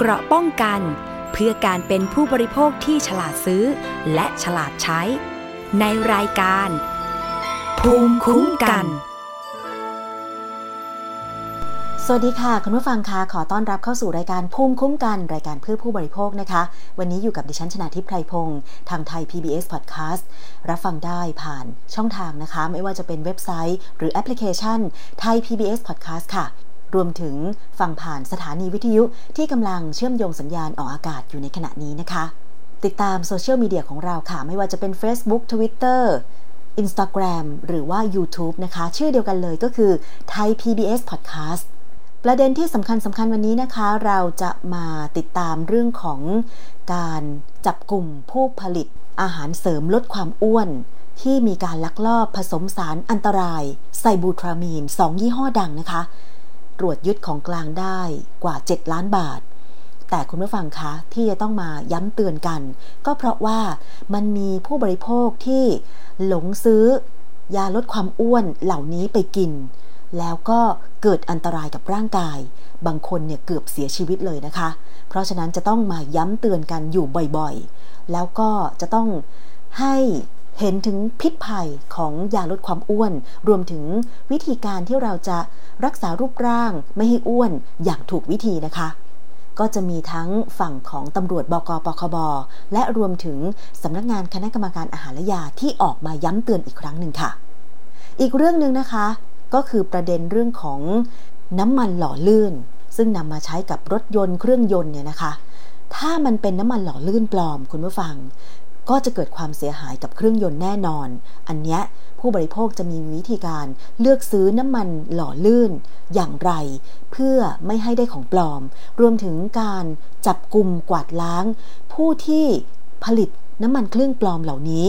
เกราะป้องกัน เพื่อการเป็นผู้บริโภคที่ฉลาดซื้อ และฉลาดใช้ ในรายการ ภูมิคุ้มกัน สวัสดีค่ะ คุณผู้ฟังคะขอต้อนรับเข้าสู่รายการภูมิคุ้มกัน รายการเพื่อผู้บริโภคนะคะ วันนี้อยู่กับดิฉันชนาทิพไพรพงศ์ทางไทย PBS Podcast รับฟังได้ผ่านช่องทางนะคะ ไม่ว่าจะเป็นเว็บไซต์ หรือแอปพลิเคชันไทย PBS Podcast ค่ะ รวมถึงฟังผ่านสถานีวิทยุที่กำลังเชื่อมโยงสัญญาณออกอากาศอยู่ในขณะนี้นะคะ ติดตามโซเชียลมีเดียของเราค่ะ ไม่ว่าจะเป็น Facebook Twitter Instagram หรือว่า YouTube นะคะ ชื่อเดียวกันเลยก็คือไทย PBS Podcast ประเด็นที่สำคัญสำคัญวันนี้นะคะ เราจะมาติดตามเรื่องของการจับกลุ่มผู้ผลิตอาหารเสริมลดความอ้วน ที่มีการลักลอบผสมสารอันตรายไซบูทรามีน 2 ยี่ห้อดังนะคะ ตรวจยึดของกลางได้กว่า 7 ล้านบาท แต่คุณผู้ฟังคะที่จะต้องมาย้ำเตือนกัน ก็เพราะว่ามันมีผู้บริโภคที่หลงซื้อยาลดความอ้วนเหล่านี้ไปกิน แล้วก็เกิดอันตรายกับร่างกาย บางคนเนี่ยเกือบเสียชีวิตเลยนะคะ เพราะฉะนั้นจะต้องมาย้ำเตือนกันอยู่บ่อยๆ แล้วก็จะต้องให้ เห็นถึงพิษภัยของยาลดความอ้วน รวมถึงวิธีการที่เราจะรักษารูปร่างไม่ให้อ้วนอย่างถูกวิธีนะคะ ก็จะมีทั้งฝั่งของตำรวจบกปคบ และรวมถึงสำนักงานคณะกรรมการอาหารและยาที่ออกมาย้ำเตือนอีกครั้งหนึ่งค่ะ อีกเรื่องหนึ่งนะคะ ก็คือประเด็นเรื่องของน้ำมันหล่อลื่น ซึ่งนำมาใช้กับรถยนต์เครื่องยนต์เนี่ยนะคะถ้ามันเป็นน้ำมันหล่อลื่นปลอมคุณผู้ฟัง ก็จะเกิดความเสียหายกับเครื่องยนต์แน่นอน อันเนี้ยผู้บริโภคจะมีวิธีการเลือกซื้อน้ำมันหล่อลื่น อย่างไร เพื่อไม่ให้ได้ของปลอม รวมถึงการจับกลุ่มกวาดล้าง ผู้ที่ผลิตน้ำมันเครื่องปลอมเหล่านี้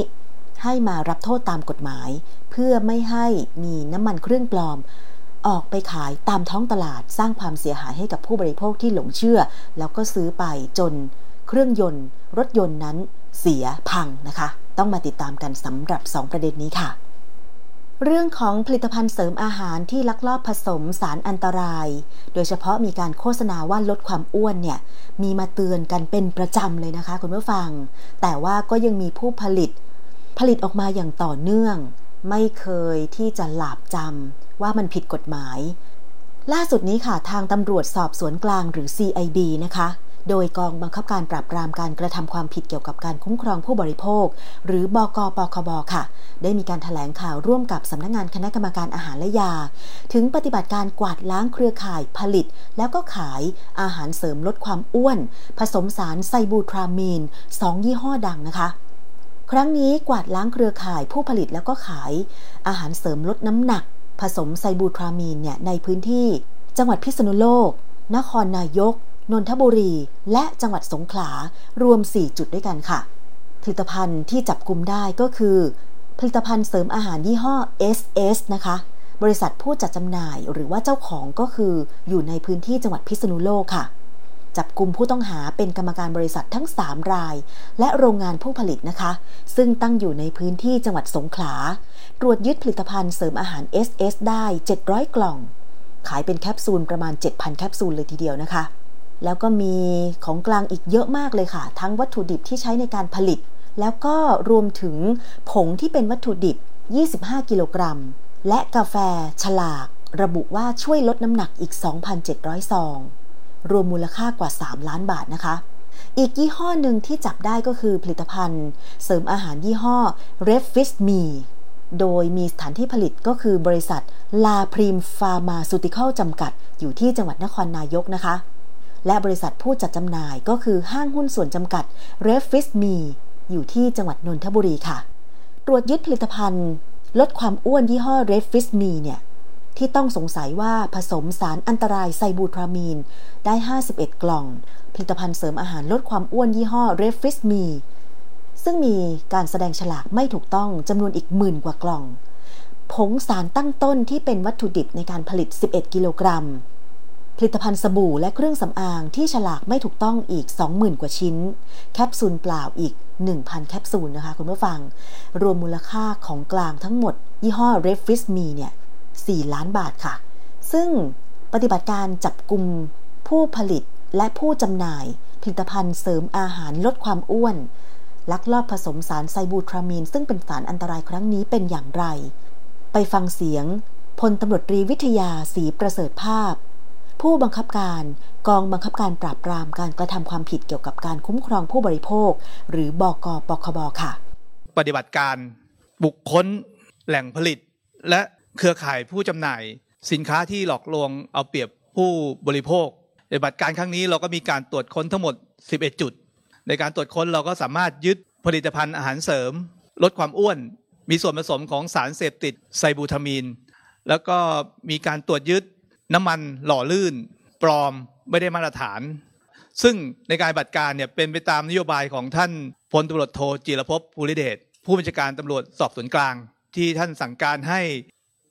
ให้มารับโทษตามกฎหมาย เพื่อไม่ให้มีน้ำมันเครื่องปลอม ออกไปขายตามท้องตลาดสร้างความเสียหายให้กับผู้บริโภคที่หลงเชื่อ แล้วก็ซื้อไปจน เครื่องยนต์ รถยนต์นั้น เสียพังนะคะ ต้องมาติดตามกันสำหรับ 2 ประเด็นนี้ค่ะ เรื่องของผลิตภัณฑ์เสริมอาหารที่ลักลอบผสมสารอันตราย โดยเฉพาะมีการโฆษณาว่าลดความอ้วนเนี่ย มีมาเตือนกันเป็นประจำเลยนะคะคุณผู้ฟัง แต่ว่าก็ยังมีผู้ผลิต ผลิตออกมาอย่างต่อเนื่อง ไม่เคยที่จะหลาบจำว่ามันผิดกฎหมายล่าสุดนี้ค่ะ ทางตำรวจสอบสวนกลางหรือ CID นะคะ โดยกองบังคับการปราบปรามการกระทำความผิดเกี่ยวกับการคุ้มครองผู้บริโภค หรือ บกปคบค่ะ ได้มีการถแถลงข่าวร่วมกับสำนักงงานคณะกรรมการอาหารและยา ถึงปฏิบัติการกวาดล้างเครือข่ายผลิต แล้วก็ขายอาหารเสริมลดความอ้วน ผสมสารไซบูทรามีน 2 ยี่ห้อดังนะคะครั้งนี้กวาดล้างเครือข่ายผู้ผลิตแล้วก็ขาย อาหารเสริมลดน้ำหนัก ผสมไซบูทรามีนเนี่ยในพื้นที่ จังหวัดพิษณุโลก นครนายก นนทบุรี และจังหวัดสงขลารวม 4 จุดด้วยกันค่ะ ผลิตภัณฑ์ที่จับกลุ่มได้ก็คือ ผลิตภัณฑ์เสริมอาหารยี่ห้อ SS นะคะ บริษัทผู้จัดจำหน่ายหรือว่าเจ้าของก็คืออยู่ในพื้นที่จังหวัดพิษณุโลกค่ะ จับกลุ่มผู้ต้องหาเป็นกรรมการบริษัททั้ง 3 ราย และโรงงานผู้ผลิตนะคะ ซึ่งตั้งอยู่ในพื้นที่จังหวัดสงขลา ตรวจยึดผลิตภัณฑ์เสริมอาหาร SS ได้ 700 กล่อง ขายเป็นแคปซูลประมาณ 7,000 แคปซูลเลยทีเดียวนะคะ แล้วก็มีของกลางอีกเยอะมากเลยค่ะ ทั้งวัตถุดิบที่ใช้ในการผลิต แล้วก็รวมถึงผงที่เป็นวัตถุดิบ 25 กิโลกรัม และกาแฟฉลาก ระบุว่าช่วยลดน้ำหนักอีก 2,700 ซอง รวมมูลค่ากว่า 3 ล้านบาทนะคะ อีกยี่ห้อหนึ่งที่จับได้ก็คือผลิตภัณฑ์ เสริมอาหารยี่ห้อ r e f i s Me โดยมีสถานที่ผลิตก็คือบริษัทลาพรีมฟาร์มาซูติคอลจำกัด อยู่ที่จังหวัดนครนายกนะคะ และบริษัทผู้จัดจำหน่ายก็คือห้างหุ้นส่วนจำกัด r e f i s Me อยู่ที่จังหวัดนนทบุรีค่ะ ตรวจยึดผลิตภัณฑ์ ลดความอ้วนยี่ห้อ r e f i s Me เนี่ยที่ต้องสงสัยว่าผสมสารอันตรายไซบูทรามีน ได้ 51 กล่อง ผลิตภัณฑ์เสริมอาหารลดความอ้วนยี่ห้อ r e f i s Me ซึ่งมีการแสดงฉลากไม่ถูกต้องจำนวนอีกหมื่นกว่ากล่อง ผงสารตั้งต้นที่เป็นวัตถุดิบในการผลิต 11 กิโลกรัม ผลิตภัณฑ์สบู่และเครื่องสำอางที่ฉลากไม่ถูกต้องอีก 20,000 กว่าชิ้น แคปซูลเปล่าอีก 1,000 แคปซูลนะคะคุณผู้ฟัง รวมมูลค่าของกลางทั้งหมด ยี่ห้อ r e f i s Me เนี่ย 4 ล้านบาทค่ะ ซึ่งปฏิบัติการจับกลุ่มผู้ผลิตและผู้จำหน่าย ผลิตภัณฑ์เสริมอาหารลดความอ้วน ลักลอบผสมสารไซบูทรามีน ซึ่งเป็นสารอันตรายครั้งนี้เป็นอย่างไร ไปฟังเสียงพลตำรวจตรีวิทยาศรีประเสริฐภาพ ผู้บังคับการกองบังคับการปราบปรามการกระทำความผิดเกี่ยวกับการคุ้มครองผู้บริโภค หรือบกปคบค่ะ ปฏิบัติการบุคคลแหล่งผลิต และเครือข่ายผู้จำหน่าย สินค้าที่หลอกลวงเอาเปรียบผู้บริโภคปฏิบัติการครั้งนี้เราก็มีการตรวจค้นทั้งหมด 11 จุด ในการตรวจค้นเราก็สามารถยึดผลิตภัณฑ์อาหารเสริม ลดความอ้วน มีส่วนผสมของสารเสพติดไซบูทามีน แล้วก็มีการตรวจยึด น้ำมันหล่อลื่น ปลอมไม่ได้มาตรฐาน ซึ่งในการบัตรการเนี่ยเป็นไปตามนโยบายของท่านพลตำรวจโทจิรภพภูริเดชผู้บัญชาการตำรวจสอบสวนกลาง ที่ท่านสั่งการให้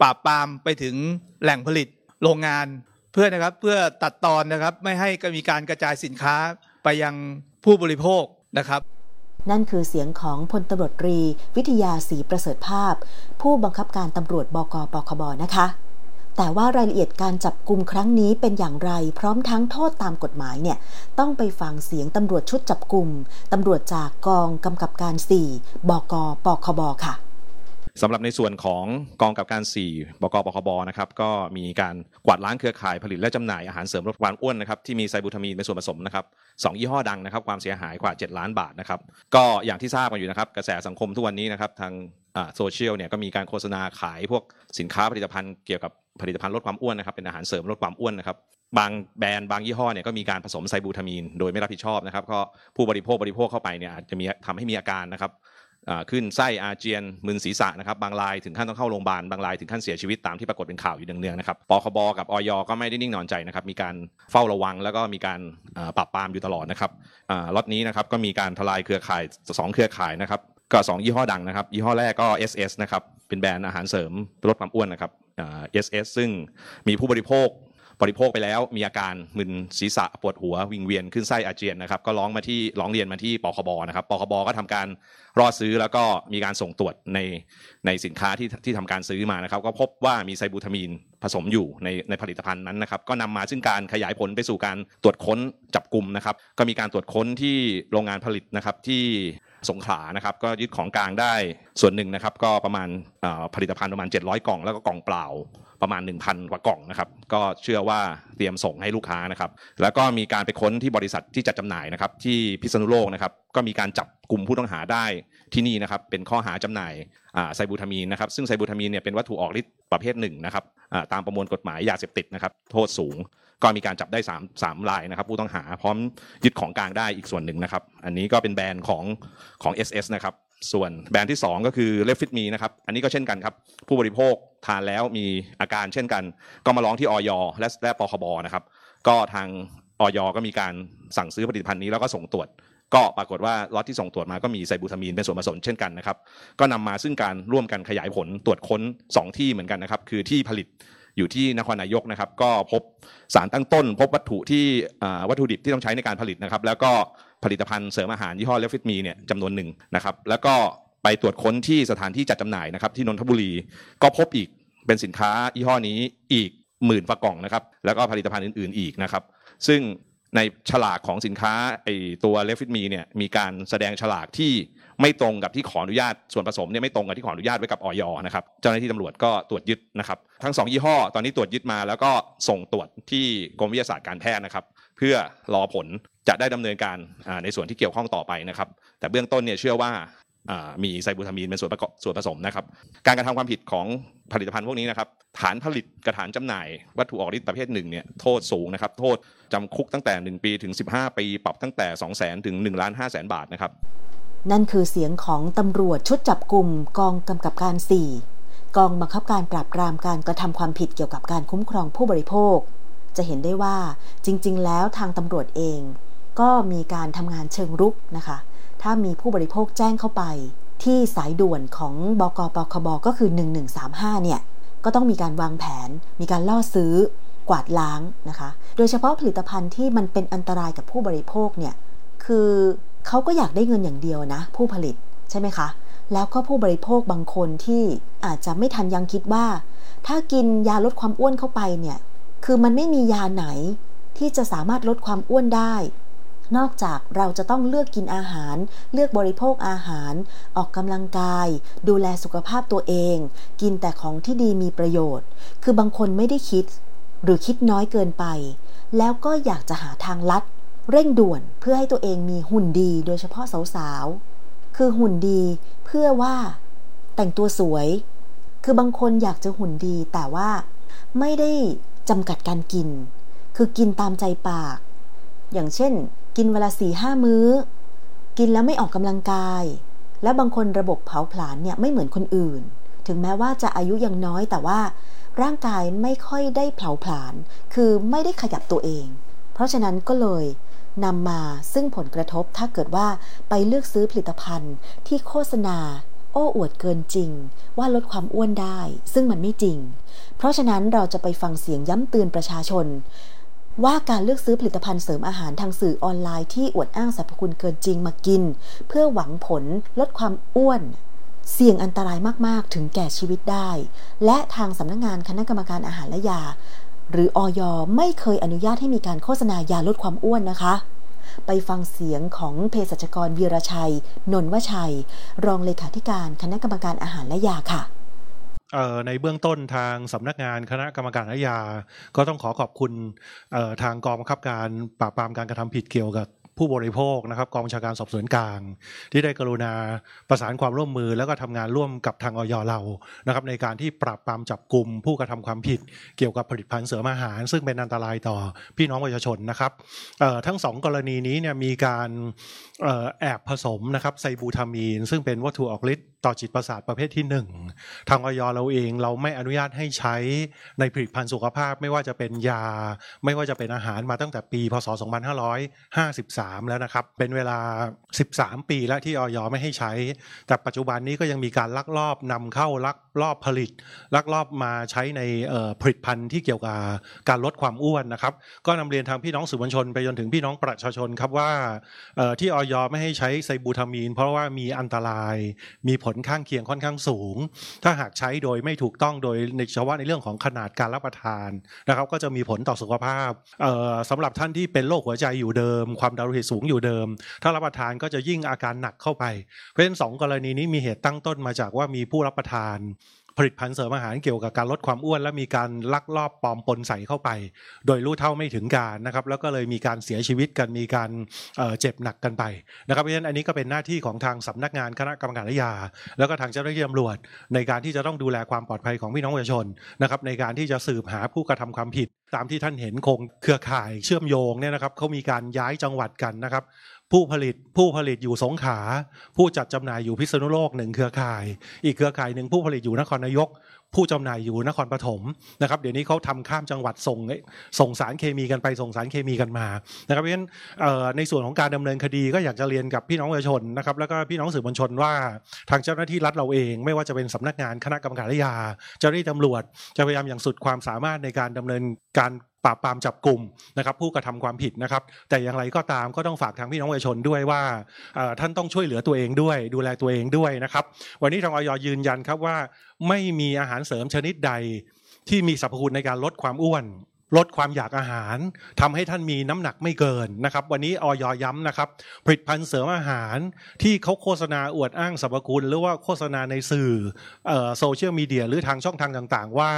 ปราบปรามไปถึงแหล่งผลิตโรงงาน เพื่อนะครับเพื่อตัดตอนนะครับไม่ให้มีการกระจายสินค้าไปยังผู้บริโภคนะครับนั่นคือเสียงของพลตำรวจตรี วิทยาศรีประเสริฐภาพ ผู้บังคับการตำรวจบกปคบนะคะ แต่ว่ารายละเอียดการจับกลุ่มครั้งนี้เป็นอย่างไร พร้อมทั้งโทษตามกฎหมายเนี่ยต้องไปฟังเสียงตำรวจชุดจับกลุ่มตำรวจจากกองกำกับการ 4 บกปคบค่ะ สำหรับในส่วนของกองกับการ 4 บกปคบนะครับก็มีการกวาดล้างเครือข่ายผลิตและจำหน่ายอาหารเสริมลดความอ้วนนะครับที่มีไซบูทามีนเป็นส่วนผสมนะครับสองยี่ห้อดังนะครับความเสียหายกว่า 7 ล้านบาทนะครับก็อย่างที่ทราบกันอยู่นะครับกระแสสังคมทุกวันนี้นะครับทางโซเชียลเนี่ยก็มีการโฆษณาขายพวกสินค้าผลิตภัณฑ์เกี่ยวกับผลิตภัณฑ์ลดความอ้วนนะครับเป็นอาหารเสริมลดความอ้วนนะครับบางแบรนด์บางยี่ห้อเนี่ยก็มีการผสมไซบูทามีน โดยไม่รับผิดชอบนะครับก็ผู้บริโภคบริโภคเข้าไปเนี่ยอาจจะมีทำให้มีอาการนะครับ ขึ้นไส้อาเจียนมึนศีรษะนะครับบางรายถึงขั้นต้องเข้าโรงพยาบาลบางรายถึงขั้นเสียชีวิตตามที่ปรากฏเป็นข่าวอยู่เนืองๆนะครับปคบกับออยก็ไม่ได้นิ่งนอนใจนะครับมีการเฝ้าระวังแล้วก็มีการปรับปรามอยู่ตลอดนะครับล็อตนี้นะครับก็มีการทลายเครือข่าย 2 เครือข่ายนะครับก็2ยี่ห้อดังนะครับยี่ห้อแรกก็ SS นะครับเป็นแบรนด์อาหารเสริมลดความอ้วนนะครับ SS ซึ่งมีผู้บริโภค บริโภคไปแล้วมีอาการมึนศีรษะปวดหัววิงเวียนขึ้นไส้อาเจียนนะครับก็ร้องมาที่ร้องเรียนมาที่ปคบนะครับปคบก็ทำการรอซื้อแล้วก็มีการส่งตรวจในในสินค้าที่ที่ทำการซื้อมานะครับ ก็พบว่ามีไซบูทามีนผสมอยู่ในในผลิตภัณฑ์นั้นนะครับ ก็นำมาซึ่งการขยายผลไปสู่การตรวจค้นจับกลุ่มนะครับ ก็มีการตรวจค้นที่โรงงานผลิตนะครับที่สงขลานะครับก็ยึดของกลางได้ส่วนหนึ่งนะครับ ก็ประมาณผลิตภัณฑ์ประมาณ 700 กล่องแล้วก็กล่องเปล่า ประมาณ 1,000 กว่ากล่องนะครับ ก็เชื่อว่าเตรียมส่งให้ลูกค้านะครับ แล้วก็มีการไปค้นที่บริษัทที่จัดจำหน่ายนะครับ ที่พิษณุโลกนะครับ ก็มีการจับกลุ่มผู้ต้องหาได้ที่นี่นะครับ เป็นข้อหาจำหน่ายไซบูทามีนนะครับ ซึ่งไซบูทามีนเนี่ยเป็นวัตถุออกฤทธิ์ประเภทหนึ่งนะครับตามประมวลกฎหมายยาเสพติดนะครับ โทษสูง ก็มีการจับได้3 3รายนะครับ ผู้ต้องหาพร้อมยึดของกลางได้อีกส่วนหนึ่งนะครับ อันนี้ก็เป็นแบรนด์ของของ SS นะครับ ส่วนแบรนด์ที่ 2 ก็คือเลฟฟิตมีนะครับ อันนี้ก็เช่นกันครับ ผู้บริโภคทานแล้วมีอาการเช่นกัน ก็มาร้องที่ออยและและปคบนะครับ ก็ทางออยก็มีการสั่งซื้อผลิตภัณฑ์นี้แล้วก็ส่งตรวจ ก็ปรากฏว่าล็อตที่ส่งตรวจมาก็มีไซบูทามีนเป็นส่วนผสมเช่นกันนะครับ ก็นำมาซึ่งการร่วมกันขยายผลตรวจค้น 2 ที่เหมือนกันนะครับ คือที่ผลิต อยู่ที่นครนายกนะครับ ก็พบสารตั้งต้น พบวัตถุที่วัตถุดิบที่ต้องใช้ในการผลิตนะครับ แล้วก็ผลิตภัณฑ์เสริมอาหารยี่ห้อเลฟิตมีเนี่ยจำนวนหนึ่งนะครับ แล้วก็ไปตรวจค้นที่สถานที่จัดจำหน่ายนะครับที่นนทบุรี ก็พบอีกเป็นสินค้ายี่ห้อนี้อีกหมื่นฝากล่องนะครับ แล้วก็ผลิตภัณฑ์อื่น ๆอีกนะครับ ซึ่งในฉลากของสินค้าไอตัวเลฟิตมีเนี่ยมีการแสดงฉลากที่ ไม่ตรงกับที่ขออนุญาตส่วนผสมเนี่ยไม่ตรงกับที่ขออนุญาตไว้กับออยนะครับเจ้าหน้าที่ตำรวจก็ตรวจยึดนะครับทั้ง 2 ยี่ห้อ ตอนนี้ตรวจยึดมาแล้วก็ส่งตรวจที่กรมวิทยาศาสตร์การแพทย์นะครับ เพื่อรอผลจะได้ดำเนินการในส่วนที่เกี่ยวข้องต่อไปนะครับ แต่เบื้องต้นเนี่ยเชื่อว่ามีไซบูทามีนเป็นส่วนประกอบส่วนผสมนะครับ การกระทำความผิดของผลิตภัณฑ์พวกนี้นะครับ ฐานผลิตกระฐานจำหน่าย วัตถุออกฤทธิ์ประเภทหนึ่งเนี่ยโทษสูงนะครับ โทษจำคุกตั้งแต่ 1 ปีถึง 15 ปี ปรับตั้งแต่ 2 0 0 0 0 0 ถึง1ล้าน5แสนบาทนะครับ นั่นคือเสียงของตำรวจชุดจับกลุ่มกองกำกับการ 4 กองบังคับการปราบปรามการกระทำความผิดเกี่ยวกับการคุ้มครองผู้บริโภค จะเห็นได้ว่าจริง ๆ แล้วทางตำรวจเอง ก็มีการทำงานเชิงรุกนะคะ ถ้ามีผู้บริโภคแจ้งเข้าไป ที่สายด่วนของบกปคบก็คือ 1135 เนี่ย ก็ต้องมีการวางแผน มีการล่อซื้อกวาดล้างนะคะ โดยเฉพาะผลิตภัณฑ์ที่มันเป็นอันตรายกับผู้บริโภคเนี่ย คือ เขาก็อยากได้เงินอย่างเดียวนะ ผู้ผลิตใช่ไหมคะ แล้วก็ผู้บริโภคบางคนที่อาจจะไม่ทันยังคิดว่า ถ้ากินยาลดความอ้วนเข้าไปเนี่ยคือมันไม่มียาไหนที่จะสามารถลดความอ้วนได้ นอกจากเราจะต้องเลือกกินอาหาร เลือกบริโภคอาหาร ออกกำลังกาย ดูแลสุขภาพตัวเอง กินแต่ของที่ดีมีประโยชน์ คือบางคนไม่ได้คิด หรือคิดน้อยเกินไป แล้วก็อยากจะหาทางลัด เร่งด่วนเพื่อให้ตัวเองมีหุ่นดีโดยเฉพาะสาวๆ คือหุ่นดีเพื่อว่าแต่งตัวสวย คือบางคนอยากจะหุ่นดีแต่ว่าไม่ได้จำกัดการกิน คือกินตามใจปาก อย่างเช่น กินเวลาสี่ห้ามื้อ กินแล้วไม่ออกกำลังกาย และบางคนระบบเผาผลาญเนี่ยไม่เหมือนคนอื่น ถึงแม้ว่าจะอายุยังน้อยแต่ว่าร่างกายไม่ค่อยได้เผาผลาญ คือไม่ได้ขยับตัวเอง เพราะฉะนั้นก็เลย นำมาซึ่งผลกระทบถ้าเกิดว่าไปเลือกซื้อผลิตภัณฑ์ที่โฆษณา โอ้อวดเกินจริง ว่าลดความอ้วนได้ ซึ่งมันไม่จริง เพราะฉะนั้นเราจะไปฟังเสียงย้ำเตือนประชาชน ว่าการเลือกซื้อผลิตภัณฑ์เสริมอาหารทางสื่อออนไลน์ที่อวดอ้างสรรพคุณเกินจริงมากิน เพื่อหวังผลลดความอ้วนเสี่ยงอันตรายมาก ๆ ถึงแก่ชีวิตได้ และทางสำนักงงานคณะกรรมการอาหารและยา หรืออยไม่เคยอนุญาตให้มีการโฆษณายาลดความอ้วนนะคะ ไปฟังเสียงของเภสัชกรวีรชัย นนวชัย รองเลขาธิการคณะกรรมการอาหารและยาค่ะในเบื้องต้นทางสำนักงานคณะกรรมการอาญาก็ต้องขอขอบคุณทางกองบังคับการปราบปรามการกระทำผิดเกี่ยวกับ ผู้บริโภคนะครับกองบัญชาการสอบสวนกลาง ที่ได้กรุณาประสานความร่วมมือ แล้วก็ทำงานร่วมกับทางออยเรานะครับในการที่ปราบปรามจับกลุ่มผู้กระทำความผิด เกี่ยวกับผลิตภัณฑ์เสริมอาหาร ซึ่งเป็นอันตรายต่อพี่น้องประชาชนนะครับทั้งสองกรณีนี้เนี่ยมีการแอบผสมนะครับไซบูทามีน ซึ่งเป็นวัตถุออกฤทธิ์ต่อจิตประสาทประเภทที่ 1 ทางออยเราเองเราไม่อนุญาตให้ใช้ในผลิตภัณฑ์สุขภาพ ไม่ว่าจะเป็นยา ไม่ว่าจะเป็นอาหารมาตั้งแต่ปีพศ 2553 แล้วนะครับ เป็นเวลา 13 ปีแล้วที่ออยไม่ให้ใช้ แต่ปัจจุบันนี้ก็ยังมีการลักลอบนำเข้าลักลอบผลิต ลักลอบมาใช้ในผลิตภัณฑ์ที่เกี่ยวกับการลดความอ้วนนะครับ ก็นำเรียนทางพี่น้องสื่อมวลชนไปจนถึงพี่น้องประชาชนครับว่าที่ออยไม่ให้ใช้ไซบูทามีน เพราะว่ามีอันตรายมีผผลข้างเคียงค่อนข้างสูง ถ้าหากใช้โดยไม่ถูกต้องโดยในเฉพาะในเรื่องของขนาดการรับประทานนะครับก็จะมีผลต่อสุขภาพสำหรับท่านที่เป็นโรคหัวใจอยู่เดิม ความดันโลหิตสูงอยู่เดิม ถ้ารับประทานก็จะยิ่งอาการหนักเข้าไป เพราะฉะนั้นสองกรณีนี้มีเหตุตั้งต้นมาจากว่ามีผู้รับประทาน ผลิตภัณฑ์เสริมอาหารเกี่ยวกับการลดความอ้วน และมีการลักลอบปลอมปนใส่เข้าไป โดยรู้เท่าไม่ถึงการนะครับ แล้วก็เลยมีการเสียชีวิตกันมีการเจ็บหนักกันไปนะครับเพราะฉะนั้นอันนี้ก็เป็นหน้าที่ของทางสำนักงานคณะกรรมการยา แล้วก็ทางเจ้าหน้าที่ตำรวจ ในการที่จะต้องดูแลความปลอดภัยของพี่น้องประชาชนนะครับในการที่จะสืบหาผู้กระทำความผิด ตามที่ท่านเห็นคงเครือข่ายเชื่อมโยงเนี่ยนะครับเขามีการย้ายจังหวัดกันนะครับ ผู้ผลิตผู้ผลิตอยู่สงขลาผู้จัดจำหน่ายอยู่พิษณุโลกหนึ่งเครือข่าย อีกเครือข่ายหนึ่งผู้ผลิตอยู่นครนายก ผู้จำหน่ายอยู่นครปฐมนะครับเดี๋ยวนี้เขาทำข้ามจังหวัดส่งส่งสารเคมีกันไปส่งสารเคมีกันมานะครับเพราะฉะนั้นในส่วนของการดำเนินคดีก็อยากจะเรียนกับพี่น้องประชาชนนะครับแล้วก็พี่น้องสื่อมวลชนว่าทางเจ้าหน้าที่รัฐเราเอง ไม่ว่าจะเป็นสำนักงานคณะกรรมการยาเจ้าหน้าที่ตำรวจจะพยายามอย่างสุดความสามารถในการดำเนินการ ปราบปรามจับกลุ่มนะครับผู้กระทำความผิดนะครับ แต่อย่างไรก็ตามก็ต้องฝากทางพี่น้องประชาชนด้วยว่าท่านต้องช่วยเหลือตัวเองด้วย ดูแลตัวเองด้วยนะครับ วันนี้ทางออยยืนยันครับว่า ไม่มีอาหารเสริมชนิดใดที่มีสรรพคุณในการลดความอ้วน ลดความอยากอาหารทำให้ท่านมีน้ำหนักไม่เกินนะครับ วันนี้ออยย้ำนะครับ ผลิตภัณฑ์เสริมอาหารที่เขาโฆษณาอวดอ้างสรรพคุณ หรือว่าโฆษณาในสื่อโซเชียลมีเดียหรือทางช่องทางต่างๆ ว่า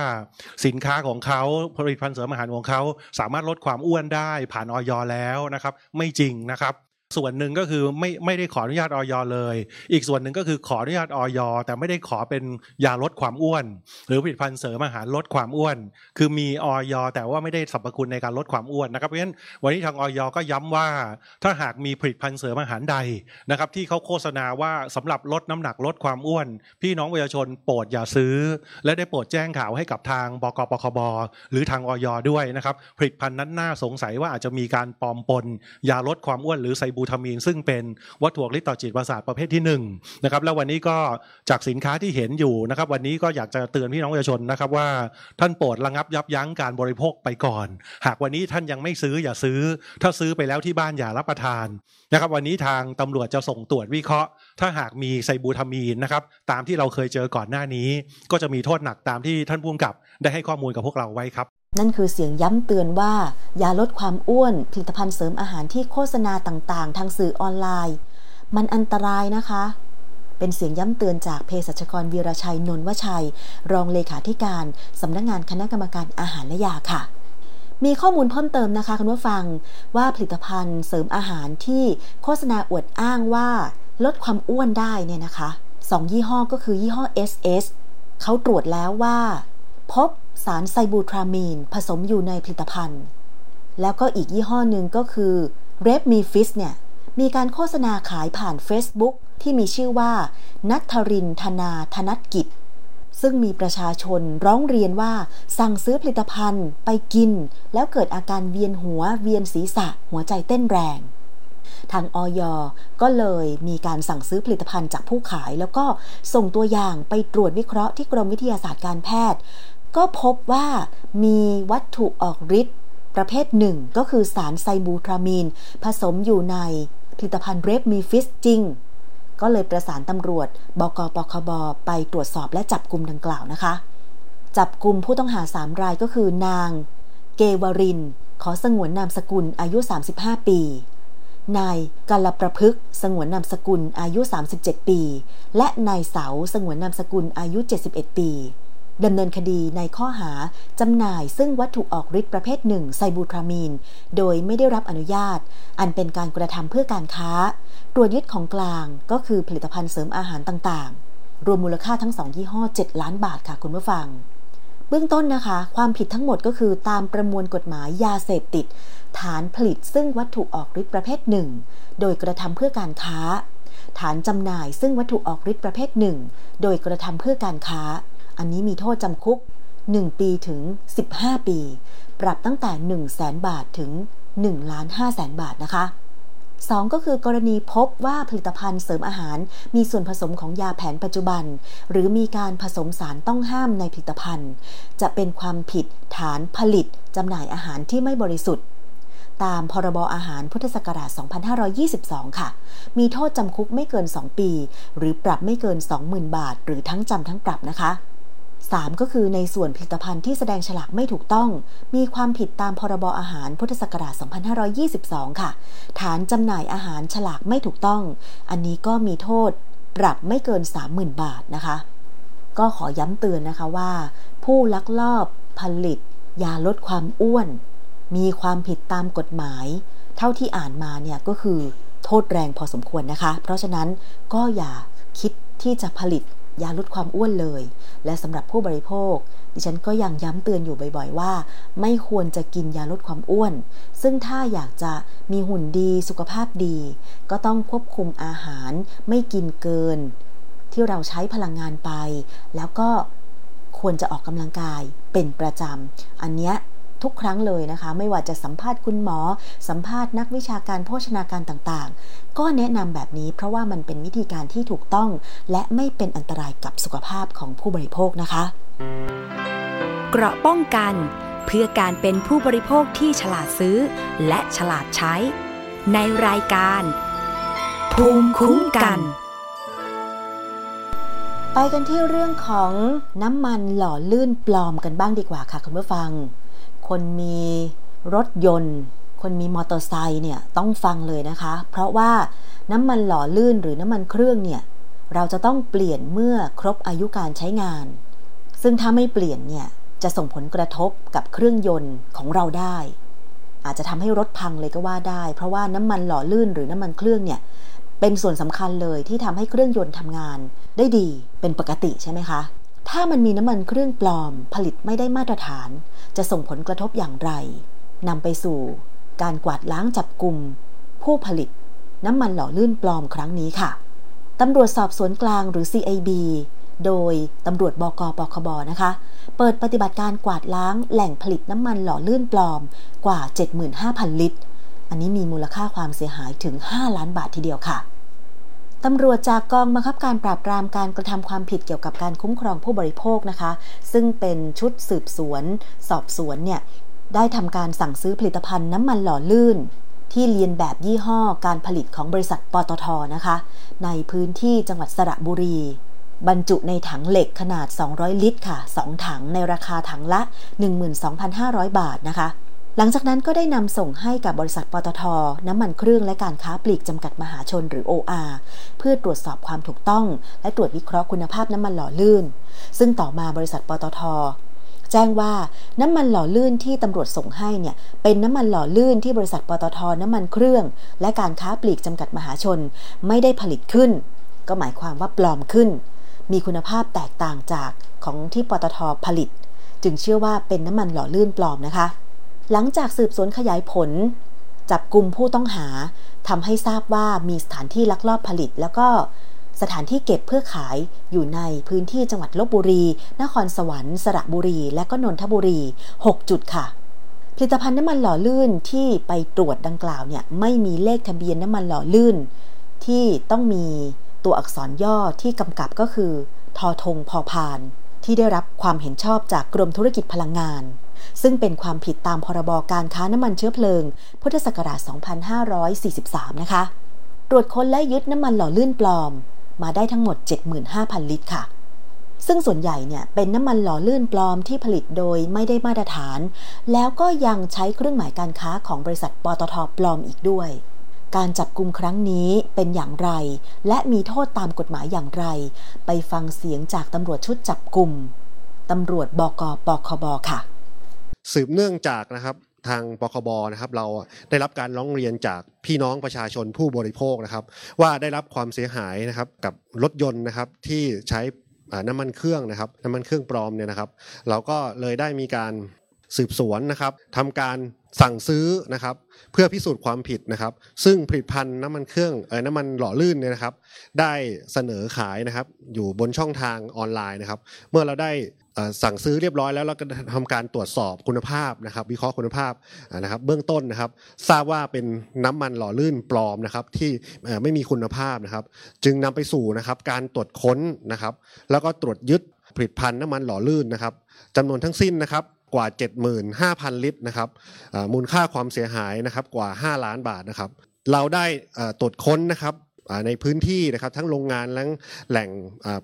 สินค้าของเขาผลิตภัณฑ์เสริมอาหารของเขาสามารถลดความอ้วนได้ผ่านออยแล้วนะครับ ไม่จริงนะครับ ส่วนหนึ่งก็คือไม่ไม่ได้ขออนุญาตออยเลย อีกส่วนหนึ่งก็คือขออนุญาตออยแต่ไม่ได้ขอเป็นยาลดความอ้วน หรือผลิตภัณฑ์เสริมอาหารลดความอ้วน คือมีออยแต่ว่าไม่ได้สรรพคุณในการลดความอ้วนนะครับเพราะฉะนั้นวันนี้ทางออยก็ย้ำว่า ถ้าหากมีผลิตภัณฑ์เสริมอาหารใดนะครับที่เขาโฆษณาว่าสำหรับลดน้ำหนักลดความอ้วน พี่น้องประชาชนโปรดอย่าซื้อ และได้โปรดแจ้งข่าวให้กับทางบกปคบหรือทางออยด้วยนะครับผลิตภัณฑ์นั้นน่าสงสัยว่าอาจจะมีการปลอมปนยาลดความอ้วนหรือไซบูทามีน ซึ่งเป็นวัตถุฤทธิ์ต่อจิตประสาทประเภทที่1นนะครับแล้ววันนี้ก็จากสินค้าที่เห็นอยู่นะครับ วันนี้ก็อยากจะเตือนพี่น้องประชาชนนะครับว่าท่านโปรดระงับยับยั้งการบริโภคไปก่อน หากวันนี้ท่านยังไม่ซื้ออย่าซื้อ ถ้าซื้อไปแล้วที่บ้านอย่ารับประทานนะครับวันนี้ทางตำรวจจะส่งตรวจวิเคราะห์ ถ้าหากมีไซบูทามีนนะครับตามที่เราเคยเจอก่อนหน้านี้ ก็จะมีโทษหนักตามที่ท่านผู้กำกับได้ให้ข้อมูลกับพวกเราไว้ครับ นั่นคือเสียงย้ำเตือนว่า ยาลดความอ้วน ผลิตภัณฑ์เสริมอาหารที่โฆษณาต่างๆ ทางสื่อออนไลน์ มันอันตรายนะคะ เป็นเสียงย้ำเตือนจากเภสัชกรวีรชัยนนวชัย รองเลขาธิการสำนักงงานคณะกรรมการอาหารและยาค่ะมีข้อมูลเพิ่มเติมนะคะคุณผู้ฟังว่าผลิตภัณฑ์เสริมอาหารที่โฆษณาอวดอ้างว่า ลดความอ้วนได้เนี่ยนะคะสองยี่ห้อก็คือยี่ห้อ SS เขาตรวจแล้วว่า พบ สารไซบูทรามีนผสมอยู่ในผลิตภัณฑ์ แล้วก็อีกยี่ห้อหนึ่งก็คือ r e p m e f i s เนี่ย มีการโฆษณาขายผ่าน Facebook ที่มีชื่อว่า นัทรินธนาธนัตกิจ ซึ่งมีประชาชนร้องเรียนว่าสั่งซื้อผลิตภัณฑ์ไปกิน แล้วเกิดอาการเวียนหัวเวียนศีรษะ หัวใจเต้นแรง ทางออยก็เลยมีการสั่งซื้อผลิตภัณฑ์จากผู้ขาย แล้วก็ส่งตัวอย่างไปตรวจวิเคราะห์ที่กรมวิทยาศาสตร์การแพทย์ ก็พบว่ามีวัตถุออกฤทธิ์ประเภทหนึ่งก็คือสารไซบูทรามีน ผสมอยู่ในผลิตภัณฑ์เรฟมีฟิสจริง ก็เลยประสานตำรวจบกปคบไปตรวจสอบและจับกลุ่มดังกล่าวนะคะ จับกลุ่มผู้ต้องหาสามรายก็คือนาง เกวริน ขอสงวนนามสกุลอายุ 35 ปีนายกาลประพฤกสงวนนามสกุลอายุ 37 ปี และนายเสาสงวนนามสกุลอายุ 71 ปี ดำเนินคดีในข้อหาจำหน่ายซึ่งวัตถุออกฤทธิ์ประเภทหนึ่งไซบูทรามีน โดยไม่ได้รับอนุญาต อันเป็นการกระทำเพื่อการค้า ตรวจยึดของกลางก็คือผลิตภัณฑ์เสริมอาหารต่างๆ รวมมูลค่าทั้งสองยี่ห้อ 7 ล้านบาทค่ะคุณผู้ฟัง เบื้องต้นนะคะ ความผิดทั้งหมดก็คือตามประมวลกฎหมายยาเสพติด ฐานผลิตซึ่งวัตถุออกฤทธิ์ประเภทหนึ่งโดยกระทำเพื่อการค้า ฐานจำหน่ายซึ่งวัตถุออกฤทธิ์ประเภทหนึ่งโดยกระทำเพื่อการค้า อันนี้มีโทษจำคุก 1 ปีถึง 15 ปี ปรับตั้งแต่ 1 0 0 0 0แบาทถึง1ล้าน5แสนบาทนะคะ 2 ก็คือกรณีพบว่าผลิตภัณฑ์เสริมอาหาร มีส่วนผสมของยาแผนปัจจุบัน หรือมีการผสมสารต้องห้ามในผลิตภัณฑ์ จะเป็นความผิดฐานผลิตจำหน่ายอาหารที่ไม่บริสุทธิ์ ตามพรบอาหารพุทธศักราช 2522 ค่ะ มีโทษจำคุกไม่เกิน 2 ปี หรือปรับไม่เกิน 20,000 บาท หรือทั้งจำทั้งปรับนะคะ 3 ก็คือในส่วนผลิตภัณฑ์ที่แสดงฉลากไม่ถูกต้อง มีความผิดตามพรบอาหารพุทธศักราช 2522 ค่ะ ฐานจำหน่ายอาหารฉลากไม่ถูกต้อง อันนี้ก็มีโทษปรับไม่เกิน 30,000 บาทนะคะ ก็ขอย้ำเตือนนะคะว่า ผู้ลักลอบผลิต ยาลดความอ้วน มีความผิดตามกฎหมาย เท่าที่อ่านมาเนี่ยก็คือโทษแรงพอสมควรนะคะ เพราะฉะนั้นก็อย่าคิดที่จะผลิต ยาลดความอ้วนเลย และสำหรับผู้บริโภค ดิฉันก็ยังย้ำเตือนอยู่บ่อยๆว่า ไม่ควรจะกินยาลดความอ้วน ซึ่งถ้าอยากจะมีหุ่นดีสุขภาพดี ก็ต้องควบคุมอาหารไม่กินเกิน ที่เราใช้พลังงานไป แล้วก็ควรจะออกกำลังกายเป็นประจำ อันเนี้ย ทุกครั้งเลยนะคะ ไม่ว่าจะสัมภาษณ์คุณหมอ สัมภาษณ์นักวิชาการโภชนาการต่างๆ ก็แนะนำแบบนี้เพราะว่ามันเป็นวิธีการที่ถูกต้อง และไม่เป็นอันตรายกับสุขภาพของผู้บริโภคนะคะ เกราะป้องกัน เพื่อการเป็นผู้บริโภคที่ฉลาดซื้อ และฉลาดใช้ ในรายการ ภูมิคุ้มกันไปกันที่เรื่องของน้ำมันหล่อลื่นปลอมกันบ้างดีกว่าค่ะคุณผู้ฟัง คนมีรถยนต์ คนมีมอเตอร์ไซค์เนี่ยต้องฟังเลยนะคะ เพราะว่าน้ำมันหล่อลื่นหรือน้ำมันเครื่องเนี่ยเราจะต้องเปลี่ยนเมื่อครบอายุการใช้งาน ซึ่งถ้าไม่เปลี่ยนเนี่ยจะส่งผลกระทบกับเครื่องยนต์ของเราได้ อาจจะทำให้รถพังเลยก็ว่าได้ เพราะว่าน้ำมันหล่อลื่นหรือน้ำมันเครื่องเนี่ยเป็นส่วนสำคัญเลยที่ทำให้เครื่องยนต์ทำงานได้ดีเป็นปกติใช่ไหมคะ ถ้ามันมีน้ำมันเครื่องปลอม ผลิตไม่ได้มาตรฐาน จะส่งผลกระทบอย่างไรนำไปสู่ การกวาดล้างจับกลุ่มผู้ผลิต น้ำมันหล่อลื่นปลอมครั้งนี้ค่ะตำรวจสอบสวนกลางหรือ CIB โดยตำรวจบกปคบนะคะ เปิดปฏิบัติการกวาดล้างแหล่งผลิตน้ำมันหล่อลื่นปลอมกว่า 75,000 ลิตร อันนี้มีมูลค่าความเสียหายถึง 5 ล้านบาททีเดียวค่ะ ตำรวจจากกองบังคับการปราบปรามการกระทำความผิดเกี่ยวกับการคุ้มครองผู้บริโภคนะคะ ซึ่งเป็นชุดสืบสวน สอบสวนเนี่ยได้ทำการสั่งซื้อผลิตภัณฑ์น้ำมันหล่อลื่น ที่เลียนแบบยี่ห้อการผลิตของบริษัทปตทนะคะ ในพื้นที่จังหวัดสระบุรี บรรจุในถังเหล็กขนาด 200 ลิตรค่ะ 2 ถังในราคาถังละ 12,500 บาทนะคะ หลังจากนั้นก็ได้นำส่งให้กับบริษัทปตท น้ำมันเครื่องและการค้าปลีกจำกัดมหาชนหรือ OR เพื่อตรวจสอบความถูกต้อง และตรวจวิเคราะห์คุณภาพน้ำมันหล่อลื่น ซึ่งต่อมาบริษัทปตทแจ้งว่าน้ำมันหล่อลื่นที่ตำรวจส่งให้เนี่ยเป็นน้ำมันหล่อลื่นที่บริษัทปตทน้ำมันเครื่อง และการค้าปลีกจำกัดมหาชนไม่ได้ผลิตขึ้น ก็หมายความว่าปลอมขึ้น มีคุณภาพแตกต่างจากของที่ปตทผลิต จึงเชื่อว่าเป็นน้ำมันหล่อลื่นปลอมนะคะ หลังจากสืบสวนขยายผล จับกลุ่มผู้ต้องหาทำให้ทราบว่ามีสถานที่ลักลอบผลิต แล้วก็สถานที่เก็บเพื่อขายอยู่ในพื้นที่จังหวัดลบบุรี นครสวรรค์ สระบุรี และก็นนทบุรี 6 จุดค่ะ ผลิตภัณฑ์น้ำมันหล่อลื่นที่ไปตรวจดังกล่าวเนี่ยไม่มีเลขทะเบียนน้ำมันหล่อลื่น ที่ต้องมีตัวอักษรย่อที่กำกับก็คือทอทงพอพาน ที่ได้รับความเห็นชอบจากกรมธุรกิจพลังงาน ซึ่งเป็นความผิดตามพรบการค้าน้ำมันเชื้อเพลิง พุทธศักราช 2543 นะคะ ตรวจค้นและยึดน้ำมันหล่อลื่นปลอม มาได้ทั้งหมด 75,000 ลิตรค่ะ ซึ่งส่วนใหญ่เนี่ยเป็นน้ำมันหล่อลื่นปลอมที่ผลิตโดยไม่ได้มาตรฐาน แล้วก็ยังใช้เครื่องหมายการค้าของบริษัทปตทปลอมอีกด้วยการจับกลุ่มครั้งนี้เป็นอย่างไร และมีโทษตามกฎหมายอย่างไร ไปฟังเสียงจากตำรวจชุดจับกลุ่มตำรวจบกปคบค่ะ สืบเนื่องจากนะครับทางปคบนะครับเราได้รับการร้องเรียนจากพี่น้องประชาชนผู้บริโภคนะครับ ว่าได้รับความเสียหายนะครับกับรถยนต์นะครับที่ใช้น้ำมันเครื่องนะครับน้ำมันเครื่องปลอมเนี่ยนะครับ เราก็เลยได้มีการ สืบสวนนะครับทำการสั่งซื้อนะครับเพื่อพิสูจน์ความผิดนะครับ ซึ่งผลิตภัณฑ์น้ำมันเครื่องเออน้ำมันหล่อลื่นเนี่ยนะครับ ได้เสนอขายนะครับ อยู่บนช่องทางออนไลน์นะครับ เมื่อเราได้สั่งซื้อเรียบร้อยแล้วเราก็ทำการตรวจสอบคุณภาพนะครับ วิเคราะห์คุณภาพนะครับ เบื้องต้นนะครับ ทราบว่าเป็นน้ำมันหล่อลื่นปลอมนะครับ ที่ไม่มีคุณภาพนะครับ จึงนำไปสู่นะครับการตรวจค้นนะครับ แล้วก็ตรวจยึดผลิตภัณฑ์น้ำมันหล่อลื่นนะครับจำนวนทั้งสิ้นนะครับ กว่า 75,000 ลิตรนะครับมูลค่าความเสียหายนะครับกว่า 5 ล้านบาทนะครับ เราได้ตรวจค้นนะครับในพื้นที่นะครับทั้งโรงงานและแหล่ง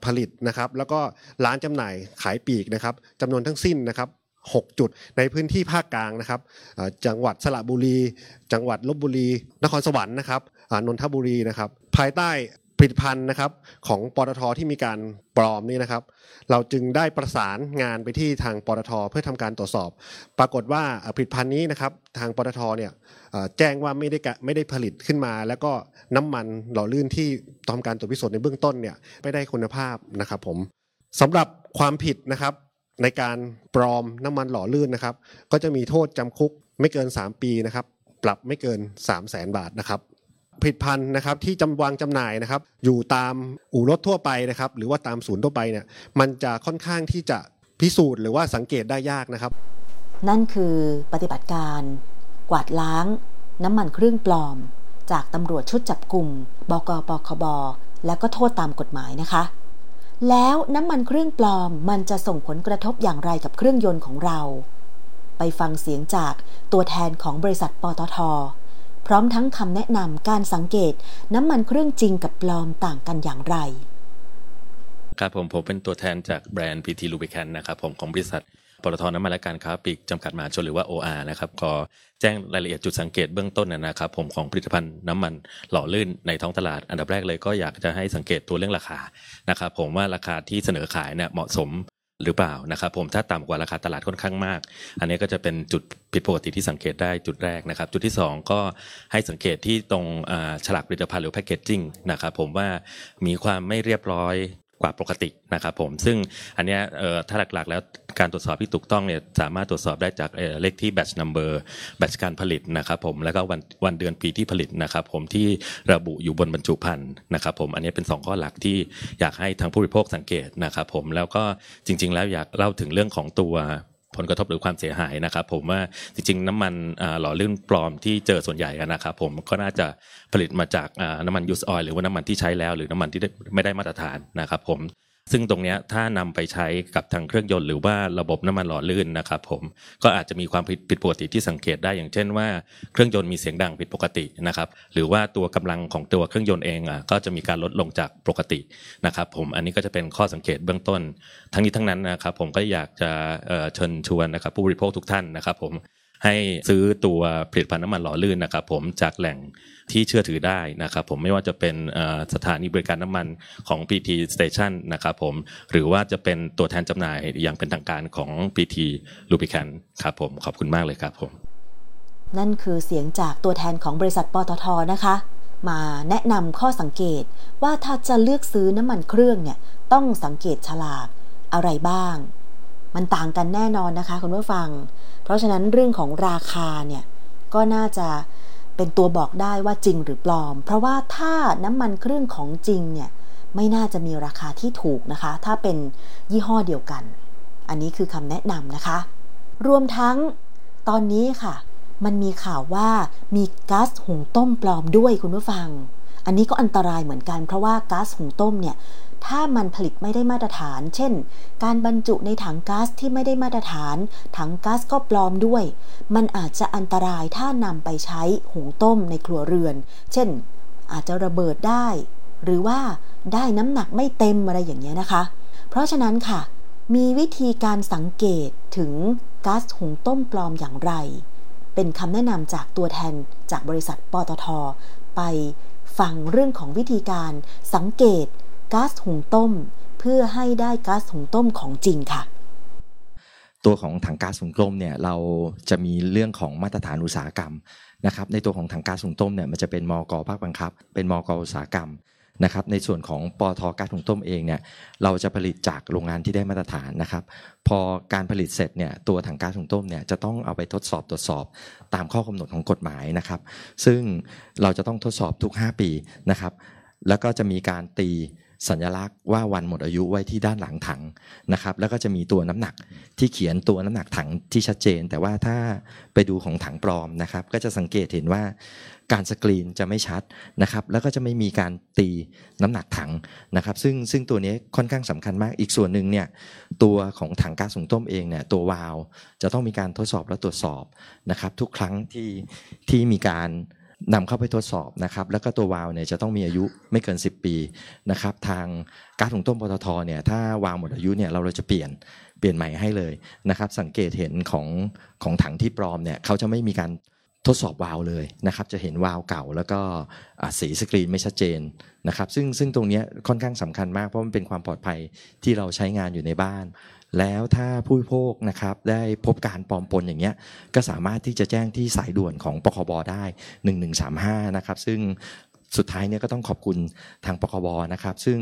ผลิตนะครับ แล้วก็ร้านจำหน่ายขายปีกนะครับจำนวนทั้งสิ้นนะครับ6 จุดในพื้นที่ภาคกลางนะครับจังหวัดสระบุรี จังหวัดลบบุรี นครสวรรค์นะครับนนทบุรีนะครับ ภายใต้ ลิตภัณฑ์นะครับของปตทที่มีการปลอมนี่นะครับ เราจึงได้ประสานงานไปที่ทางปตทเพื่อทำการตรวจสอบ ปรากฏว่าผลิตภัณฑ์นี้นะครับทางปตทเนี่ยแจ้งว่าไม่ได้ไม่ได้ผลิตขึ้นมา แล้วก็น้ำมันหล่อลื่นที่ทำการตรวจพิสูจน์ในเบื้องต้นเนี่ยไม่ได้คุณภาพนะครับผมสำหรับความผิดนะครับในการปลอมน้ำมันหล่อลื่นนะครับ ก็จะมีโทษจำคุกไม่เกิน 3 ปีนะครับ ปรับไม่เกิน 3 0 0แสนบาทนะครับ ผลิตภัณฑ์นะครับที่จำวางจำหน่ายนะครับ อยู่ตามอู่รถทั่วไปนะครับ หรือว่าตามศูนย์ทั่วไปเนี่ยมันจะค่อนข้างที่จะพิสูจน์หรือว่าสังเกตได้ยากนะครับ นั่นคือปฏิบัติการ กวาดล้าง น้ำมันเครื่องปลอม จากตำรวจชุดจับกลุ่มบกปคบและก็โทษตามกฎหมายนะคะ แล้วน้ำมันเครื่องปลอมมันจะส่งผลกระทบอย่างไรกับเครื่องยนต์ของเรา ไปฟังเสียงจากตัวแทนของบริษัทปตท พร้อมทั้งคำแนะนำการสังเกตน้ำมันเครื่องจริงกับปลอมต่างกันอย่างไร ครับผมผมเป็นตัวแทนจากแบรนด์ PT Lubricant นะครับผมของบริษัทปตทน้ำมันและการค้าปลีกจำกัดมหาชนหรือว่า OR นะครับก็แจ้งรายละเอียดจุดสังเกตเบื้องต้นนะครับ ผมของผลิตภัณฑ์น้ำมันหล่อลื่นในท้องตลาด อันดับแรกเลยก็อยากจะให้สังเกตตัวเรื่องราคานะครับผมว่าราคาที่เสนอขายเนี่ยเหมาะสม หรือเปล่านะครับผมถ้าต่ำกว่าราคาตลาดค่อนข้างมาก อันนี้ก็จะเป็นจุดผิดปกติที่สังเกตได้จุดแรกนะครับ จุดที่ 2 ก็ให้สังเกตที่ตรงฉลากผลิตภัณฑ์หรือแพคเกจจิ้งนะครับผมว่ามีความไม่เรียบร้อย ว่าปกตินะครับผมซึ่งอันนี้ถ้าหลักๆ แล้วการตรวจสอบที่ถูกต้องเนี่ยสามารถตรวจสอบได้จากเลขที่ batch number batch การผลิตนะครับผมแล้วก็วันวันเดือนปีที่ผลิตนะครับผมที่ระบุอยู่บนบรรจุภัณฑ์นะครับผมอันนี้เป็น 2 ข้อหลักที่อยากให้ทางผู้บริโภคสังเกตนะครับผมแล้วก็จริง ๆ แล้วอยากเล่าถึงเรื่องของตัว ผลกระทบหรือความเสียหายนะครับ ผมว่าจริงๆ น้ำมันหล่อลื่นปลอมที่เจอส่วนใหญ่นะครับผมก็น่าจะผลิตมาจากน้ำมันยูสออยหรือว่าน้ำมันที่ใช้แล้ว หรือน้ำมันที่ไม่ได้มาตรฐานนะครับผม ซึ่งตรงนี้ถ้านำไปใช้กับทางเครื่องยนต์หรือว่าระบบน้ำมันหล่อลื่นนะครับผมก็อาจจะมีความผิดปกติที่สังเกตได้อย่างเช่นว่าเครื่องยนต์มีเสียงดังผิดปกตินะครับหรือว่าตัวกำลังของตัวเครื่องยนต์เองอะก็จะมีการลดลงจากปกตินะครับผมอันนี้ก็จะเป็นข้อสังเกตเบื้องต้น ทั้งนี้ทั้งนั้นนะครับผมก็อยากจะเชิญชวนนะครับผู้บริโภคทุกท่านนะครับผมให้ซื้อตัวผลิตภัณฑ์น้ำมันหล่อลื่นนะครับผมจากแหล่ง ที่เชื่อถือได้นะครับผมไม่ว่าจะเป็นสถานีบริการน้ำมันของ PT Station นะครับผมหรือว่าจะเป็นตัวแทนจำหน่ายอย่างเป็นทางการของ PT Lubricant ครับผมขอบคุณมากเลยครับผมนั่นคือเสียงจากตัวแทนของบริษัทปตทนะคะ มาแนะนำข้อสังเกตว่าถ้าจะเลือกซื้อน้ำมันเครื่องเนี่ยต้องสังเกตฉลากอะไรบ้าง มันต่างกันแน่นอนนะคะคุณผู้ฟัง เพราะฉะนั้นเรื่องของราคาเนี่ยก็น่าจะ เป็นตัวบอกได้ว่าจริงหรือปลอม เพราะว่าถ้าน้ำมันเครื่องของจริงเนี่ยไม่น่าจะมีราคาที่ถูกนะคะ ถ้าเป็นยี่ห้อเดียวกัน อันนี้คือคำแนะนำนะคะ รวมทั้งตอนนี้ค่ะ มันมีข่าวว่ามีก๊าซหุงต้มปลอมด้วยคุณผู้ฟัง อันนี้ก็อันตรายเหมือนกัน เพราะว่าก๊าซหุงต้มเนี่ย ถ้ามันผลิตไม่ได้มาตรฐาน เช่น การบรรจุในถังก๊าซที่ไม่ได้มาตรฐาน ถังก๊าซก็ปลอมด้วย มันอาจจะอันตรายถ้านำไปใช้หุงต้มในครัวเรือน เช่น อาจจะระเบิดได้ หรือว่าได้น้ำหนักไม่เต็มอะไรอย่างเงี้ยนะคะ เพราะฉะนั้นค่ะ มีวิธีการสังเกตถึงก๊าซหุงต้มปลอมอย่างไร เป็นคำแนะนำจากตัวแทนจากบริษัทปตท ไปฟังเรื่องของวิธีการสังเกต ก๊าซหุงต้ม เพื่อให้ได้ก๊าซหุงต้มของจริงค่ะ ตัวของถังก๊าซหุงต้มเนี่ยเราจะมีเรื่องของมาตรฐานอุตสาหกรรมนะครับในตัวของถังก๊าซหุงต้มเนี่ยมันจะเป็นมกภาคบังคับ เป็นมกอุตสาหกรรมนะครับในส่วนของปอทก๊าซหุงต้มเองเนี่ยเราจะผลิตจากโรงงานที่ได้มาตรฐานนะครับ พอการผลิตเสร็จเนี่ยตัวถังก๊าซหุงต้มเนี่ยจะต้องเอาไปทดสอบตรวจสอบตามข้อกำหนดของกฎหมายนะครับ ซึ่งเราจะต้องทดสอบทุก 5 ปีนะครับ แล้วก็จะมีการตี สัญลักษณ์ว่าวันหมดอายุไว้ที่ด้านหลังถังนะครับแล้วก็จะมีตัวน้ำหนักที่เขียนตัวน้ำหนักถังที่ชัดเจน แต่ว่าถ้าไปดูของถังปลอมนะครับก็จะสังเกตเห็นว่าการสกรีนจะไม่ชัดนะครับแล้วก็จะไม่มีการตีน้ำหนักถังนะครับซึ่งซึ่งตัวนี้ค่อนข้างสำคัญมากอีกส่วนหนึ่งเนี่ยตัวของถังก๊าซสูงต้มเองเนี่ยตัววาล์วจะต้องมีการทดสอบและตรวจสอบนะครับทุกครั้งที่ที่มีการ นำเข้าไปทดสอบนะครับแล้วก็ตัววาล์วเนี่ยจะต้องมีอายุไม่เกิน 10 ปีนะครับทางกาซถุงต้มปตทเนี่ยถ้าวาล์วหมดอายุเนี่ยเราเราจะเปลี่ยนเปลี่ยนใหม่ให้เลยนะครับสังเกตเห็นของของถังที่ปลอมเนี่ยเขาจะไม่มีการทดสอบวาล์วเลยนะครับจะเห็นวาล์วเก่าแล้วก็สีสกรีนไม่ชัดเจนนะครับซึ่งซึ่งตรงนี้ค่อนข้างสำคัญมากเพราะมันเป็นความปลอดภัยที่เราใช้งานอยู่ในบ้าน แล้วถ้าผู้บริโภคนะครับได้พบการปลอมปนอย่างเงี้ยก็สามารถที่จะแจ้งที่สายด่วนของปคบได้ 1135 นะครับ ซึ่งสุดท้ายเนี่ยก็ต้องขอบคุณทางปคบนะครับ ซึ่ง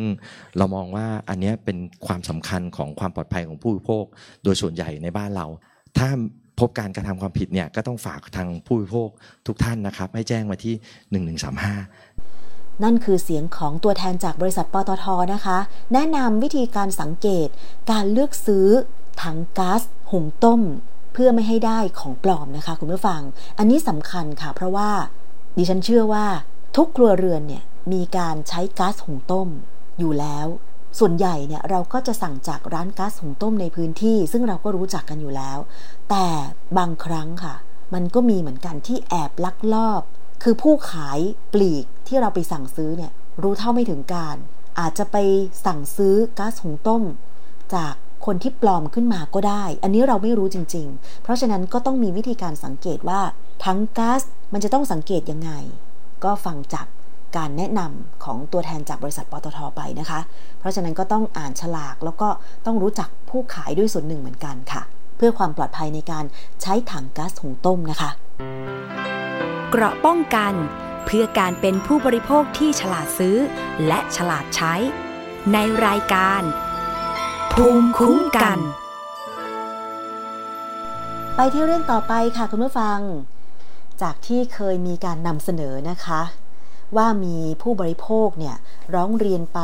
เรามองว่าอันนี้เป็นความสำคัญของความปลอดภัยของผู้บริโภค โดยส่วนใหญ่ในบ้านเรา ถ้าพบการกระทำความผิดเนี่ยก็ต้องฝากทางผู้บริโภคทุกท่านนะครับ ให้แจ้งมาที่ 1135 นั่นคือเสียงของตัวแทนจากบริษัทปตทนะคะ แนะนำวิธีการสังเกตการเลือกซื้อถังก๊าซหุงต้ม เพื่อไม่ให้ได้ของปลอมนะคะ คุณผู้ฟัง อันนี้สำคัญค่ะ เพราะว่า ดิฉันเชื่อว่า ทุกครัวเรือนเนี่ยมีการใช้ก๊าซหุงต้ม อยู่แล้ว ส่วนใหญ่เนี่ยเราก็จะสั่งจากร้านก๊าซหุงต้มในพื้นที่ ซึ่งเราก็รู้จักกันอยู่แล้ว แต่บางครั้งค่ะ มันก็มีเหมือนกันที่แอบลักลอบ คือผู้ขายปลีกที่เราไปสั่งซื้อเนี่ยรู้เท่าไม่ถึงการ อาจจะไปสั่งซื้อก๊าซหุงต้ม จากคนที่ปลอมขึ้นมาก็ได้ อันนี้เราไม่รู้จริง ๆ เพราะฉะนั้นก็ต้องมีวิธีการสังเกตว่า ทั้งก๊าซมันจะต้องสังเกตยังไง ก็ฟังจากการแนะนำของตัวแทนจากบริษัทปตทไปนะคะ เพราะฉะนั้นก็ต้องอ่านฉลากแล้วก็ต้องรู้จักผู้ขายด้วยส่วนหนึ่งเหมือนกันค่ะ เพื่อความปลอดภัยในการใช้ถังก๊าซหุงต้มนะคะ เกราะป้องกัน เพื่อการเป็นผู้บริโภคที่ฉลาดซื้อ และฉลาดใช้ ในรายการ ภูมิคุ้มกัน ไปที่เรื่องต่อไปค่ะคุณผู้ฟัง จากที่เคยมีการนำเสนอนะคะ ว่ามีผู้บริโภคเนี่ยร้องเรียนไป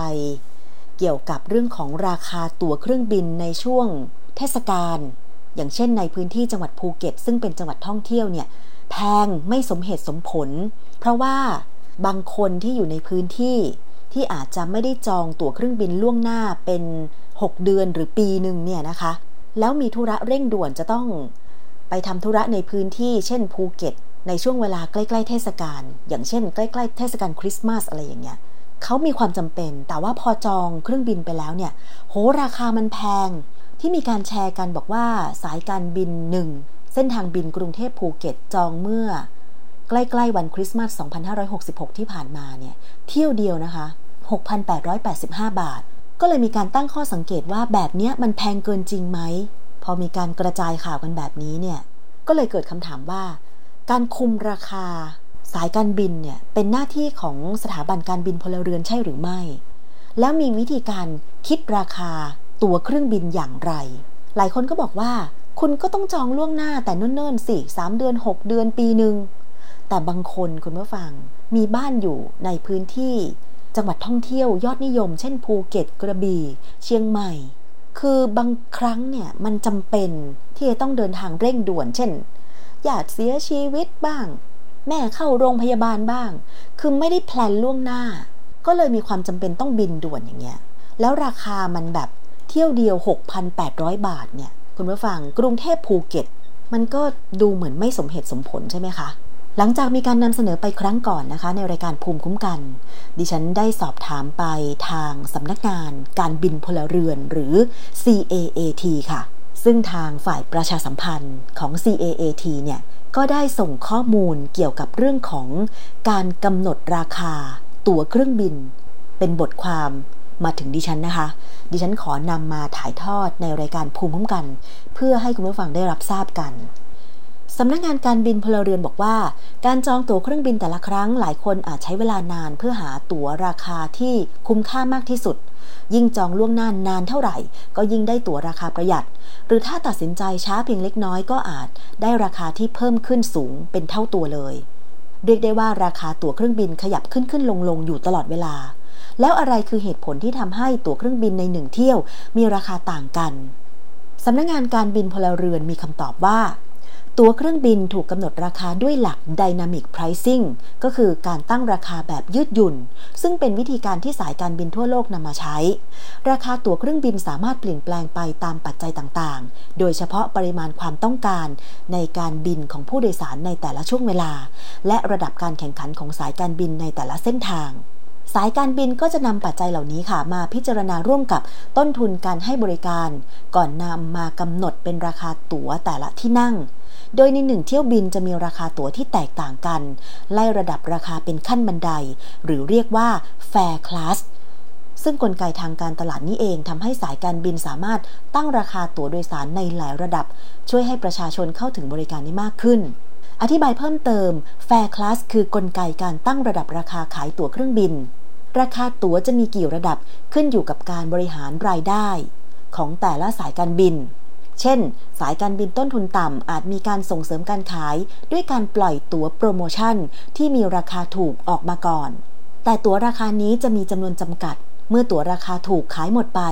เกี่ยวกับเรื่องของราคาตั๋วเครื่องบินในช่วงเทศกาลอย่างเช่นในพื้นที่จังหวัดภูเก็ต ซึ่งเป็นจังหวัดท่องเที่ยวเนี่ย แพงไม่สมเหตุสมผล เพราะว่าบางคนที่อยู่ในพื้นที่ที่อาจจะไม่ได้จองตั๋วเครื่องบินล่วงหน้าเป็น 6 เดือนหรือปีหนึ่งเนี่ยนะคะ แล้วมีธุระเร่งด่วนจะต้อง ไปทำธุระในพื้นที่ เช่นภูเก็ต ในช่วงเวลาใกล้ๆเทศกาลอย่างเช่นใกล้ๆเทศกาลคริสต์มาสอะไรอย่างเงี้ยเขามีความจำเป็น แต่ว่าพอจองเครื่องบินไปแล้วเนี่ย โหราคามันแพง ที่มีการแชร์กันบอกว่าสายการบินหนึ่ง ส้นทางบินกรุงเทพภูเก็ตจองเมื่อ ใกล้ ๆ วันคริสต์มาส 2566 ที่ผ่านมาเนี่ยเที่ยวเดียวนะคะ 6,885 บาท ก็เลยมีการตั้งข้อสังเกตว่าแบบนี้มันแพงเกินจริงไหม พอมีการกระจายข่าวกันแบบนี้เนี่ยก็เลยเกิดคำถามว่า การคุมราคาสายการบินเนี่ยเป็นหน้าที่ของสถาบันการบินพลเรือนใช่หรือไม่ แล้วมีวิธีการคิดราคาตั๋วเครื่องบินอย่างไร หลายคนก็บอกว่า คุณก็ต้องจองล่วงหน้าแต่เนิ่นๆสิสามเดือน 6 เดือนปีหนึ่งแต่บางคนคุณผู้ฟังมีบ้านอยู่ในพื้นที่ จังหวัดท่องเที่ยวยอดนิยม เช่นภูเก็ตกระบี่ เชียงใหม่ คือบางครั้งเนี่ยมันจำเป็นที่จะต้องเดินทางเร่งด่วน เช่นญาติเสียชีวิตบ้าง แม่เข้าโรงพยาบาลบ้าง คือไม่ได้ plan ล่วงหน้า ก็เลยมีความจำเป็นต้องบินด่วนอย่างเงี้ยแล้วราคามันแบบเที่ยวเดียว 6,800 บาทเนี่ย คุณผู้ฟังกรุงเทพภูเก็ต มันก็ดูเหมือนไม่สมเหตุสมผลใช่ไหมคะ หลังจากมีการนำเสนอไปครั้งก่อนนะคะ ในรายการภูมิคุ้มกัน ดิฉันได้สอบถามไปทางสำนักงาน การบินพลเรือนหรือ CAAT ค่ะ ซึ่งทางฝ่ายประชาสัมพันธ์ของ CAAT เนี่ยก็ได้ส่งข้อมูลเกี่ยวกับเรื่องของการกำหนดราคา ตั๋วเครื่องบิน เป็นบทความ มาถึงดิฉันนะคะ ดิฉันขอนำมาถ่ายทอดในรายการภูมิคุ้มกัน เพื่อให้คุณผู้ฟังได้รับทราบกันสำนักงงานการบินพลเรือนบอกว่า การจองตั๋วเครื่องบินแต่ละครั้งหลายคนอาจใช้เวลานานเพื่อหาตั๋วราคาที่คุ้มค่ามากที่สุด ยิ่งจองล่วงหน้านนานเท่าไหร่ ก็ยิ่งได้ตั๋วราคาประหยัด หรือถ้าตัดสินใจช้าเพียงเล็กน้อยก็อาจได้ราคาที่เพิ่มขึ้นสูงเป็นเท่าตัวเลย เรียกได้ว่าราคาตั๋วเครื่องบินขยับขึ้นขึ้นลงลงอยู่ตลอดเวลา แล้วอะไรคือเหตุผลที่ทำให้ตั๋วเครื่องบินในหนึ่งเที่ยว มีราคาต่างกันสำนักงงานการบินพลเรือนมีคำตอบว่าตั๋วเครื่องบินถูกกำหนดราคาด้วยหลัก Dynamic Pricing ก็คือการตั้งราคาแบบยืดหยุ่น ซึ่งเป็นวิธีการที่สายการบินทั่วโลกนำมาใช้ ราคาตั๋วเครื่องบินสามารถเปลี่ยนแปลงไปตามปัจจัยต่างๆ โดยเฉพาะปริมาณความต้องการในการบินของผู้โดยสารในแต่ละช่วงเวลา และระดับการแข่งขันของสายการบินในแต่ละเส้นทาง สายการบินก็จะนำปัจจัยเหล่านี้ค่ะมาพิจารณาร่วมกับต้นทุนการให้บริการ ก่อนนำมากำหนดเป็นราคาตั๋วแต่ละที่นั่ง โดยในหนึ่งเที่ยวบินจะมีราคาตั๋วที่แตกต่างกัน ไล่ระดับราคาเป็นขั้นบันได หรือเรียกว่า Fair Class ซึ่งกลไกทางการตลาดนี้เองทำให้สายการบินสามารถตั้งราคาตั๋วโดยสารในหลายระดับ ช่วยให้ประชาชนเข้าถึงบริการได้มากขึ้น อธิบายเพิ่มเติม Fair Class คือกลไกการตั้งระดับราคาขายตั๋วเครื่องบิน ราคาตั๋วจะมีกี่ระดับขึ้นอยู่กับการบริหารรายได้ ของแต่ละสายการบิน เช่น สายการบินต้นทุนต่ำอาจมีการส่งเสริมการขาย ด้วยการปล่อยตั๋วโปรโมชั่นที่มีราคาถูกออกมาก่อน แต่ตั๋วราคานี้จะมีจำนวนจำกัด เมื่อตั๋วราคาถูกขายหมดไป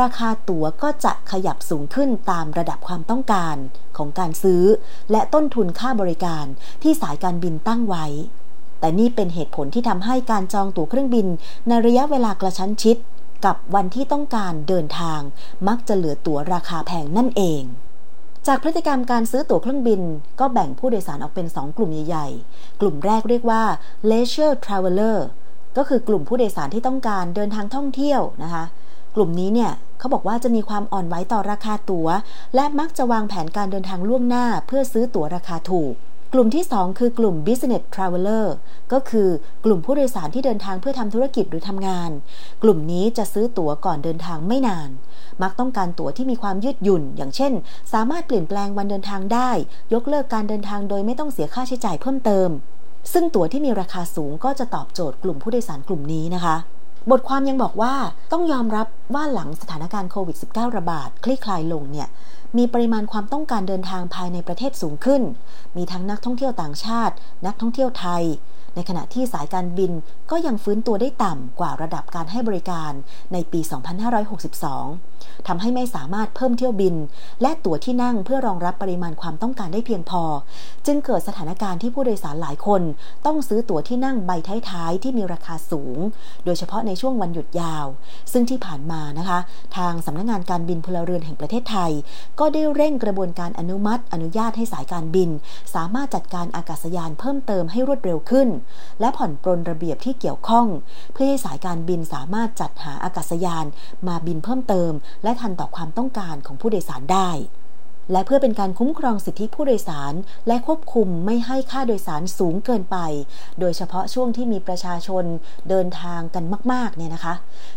ราคาตั๋วก็จะขยับสูงขึ้นตามระดับความต้องการของการซื้อ และต้นทุนค่าบริการที่สายการบินตั้งไว้ แต่นี่เป็นเหตุผลที่ทำให้การจองตั๋วเครื่องบิน ในระยะเวลากระชั้นชิด กับวันที่ต้องการเดินทาง มักจะเหลือตั๋วราคาแพงนั่นเอง จากพฤติกรรมการซื้อตั๋วเครื่องบิน ก็แบ่งผู้โดยสารออกเป็น 2 กลุ่มใหญ่ๆ กลุ่มแรกเรียกว่า leisure traveler ก็คือกลุ่มผู้โดยสารที่ต้องการเดินทางท่องเที่ยวนะคะ กลุ่มนี้เนี่ยเขาบอกว่าจะมีความอ่อนไหวต่อราคาตัว๋ว และมักจะวางแผนการเดินทางล่วงหน้าเพื่อซื้อตั๋วราคาถูก กลุ่มที่ 2 คือกลุ่ม business traveler ก็คือกลุ่มผู้โดยสารที่เดินทางเพื่อทำธุรกิจหรือทำงาน กลุ่มนี้จะซื้อตั๋วก่อนเดินทางไม่นาน มักต้องการตั๋วที่มีความยืดหยุ่น อย่างเช่น สามารถเปลี่ยนแปลงวันเดินทางได้ ยกเลิกการเดินทางโดยไม่ต้องเสียค่าใช้จ่ายเพิ่มเติม ซึ่งตั๋วที่มีราคาสูงก็จะตอบโจทย์กลุ่มผู้โดยสารกลุ่มนี้นะคะ บทความยังบอกว่าต้องยอมรับว่าหลังสถานการณ์โควิด -19 ระบาด คลี่คลายลงเนี่ยมีปริมาณความต้องการเดินทางภายในประเทศสูงขึ้น มีทั้งนักท่องเที่ยวต่างชาติ นักท่องเที่ยวไทย ในขณะที่สายการบินก็ยังฟื้นตัวได้ต่ำกว่าระดับการให้บริการในปี 2562 ทำให้ไม่สามารถเพิ่มเที่ยวบิน และตั๋วที่นั่งเพื่อรองรับปริมาณความต้องการได้เพียงพอ จึงเกิดสถานการณ์ที่ผู้โดยสารหลายคน ต้องซื้อตั๋วที่นั่งใบท้ายๆที่มีราคาสูง โดยเฉพาะในช่วงวันหยุดยาว ซึ่งที่ผ่านมานะคะ ทางสำนักงงานการบินพลเรือนแห่งประเทศไทย ก็ได้เร่งกระบวนการอนุมัติ อนุญาตให้สายการบิน สามารถจัดการอากาศยานเพิ่มเติมให้รวดเร็วขึ้น และผ่อนปรนระเบียบที่เกี่ยวข้อง เพื่อให้สายการบินสามารถจัดหาอากาศยานมาบินเพิ่มเติมและทันต่อความต้องการของผู้โดยสารได้ และเพื่อเป็นการคุ้มครองสิทธิผู้โดยสาร และควบคุมไม่ให้ค่าโดยสารสูงเกินไป โดยเฉพาะช่วงที่มีประชาชนเดินทางกันมากๆเนี่ยนะคะ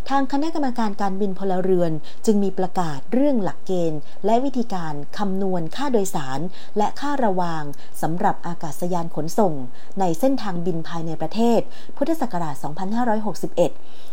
ทางคณะกรรมการการบินพลเรือนจึงมีประกาศเรื่องหลักเกณฑ์ และวิธีการคำนวณค่าโดยสาร และค่าระวางสำหรับอากาศยานขนส่ง ในเส้นทางบินภายในประเทศ พุทธศักราช 2561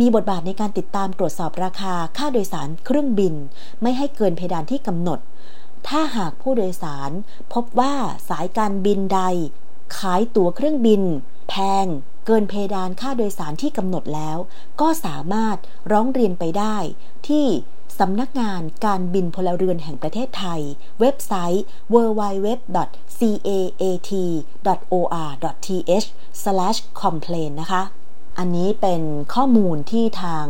มีบทบาทในการติดตามตรวจสอบราคาค่าโดยสารเครื่องบิน ไม่ให้เกินเพดานที่กำหนด ถ้าหากผู้โดยสาร พบว่าสายการบินใด ขายตั๋วเครื่องบิน แพง เกินเพดานค่าโดยสารที่กำหนดแล้ว ก็สามารถร้องเรียนไปได้ ที่สำนักงานการบินพลเรือนแห่งประเทศไทย เว็บไซต์ www.caat.or.th/complain นะคะ อันนี้เป็นข้อมูลที่ทาง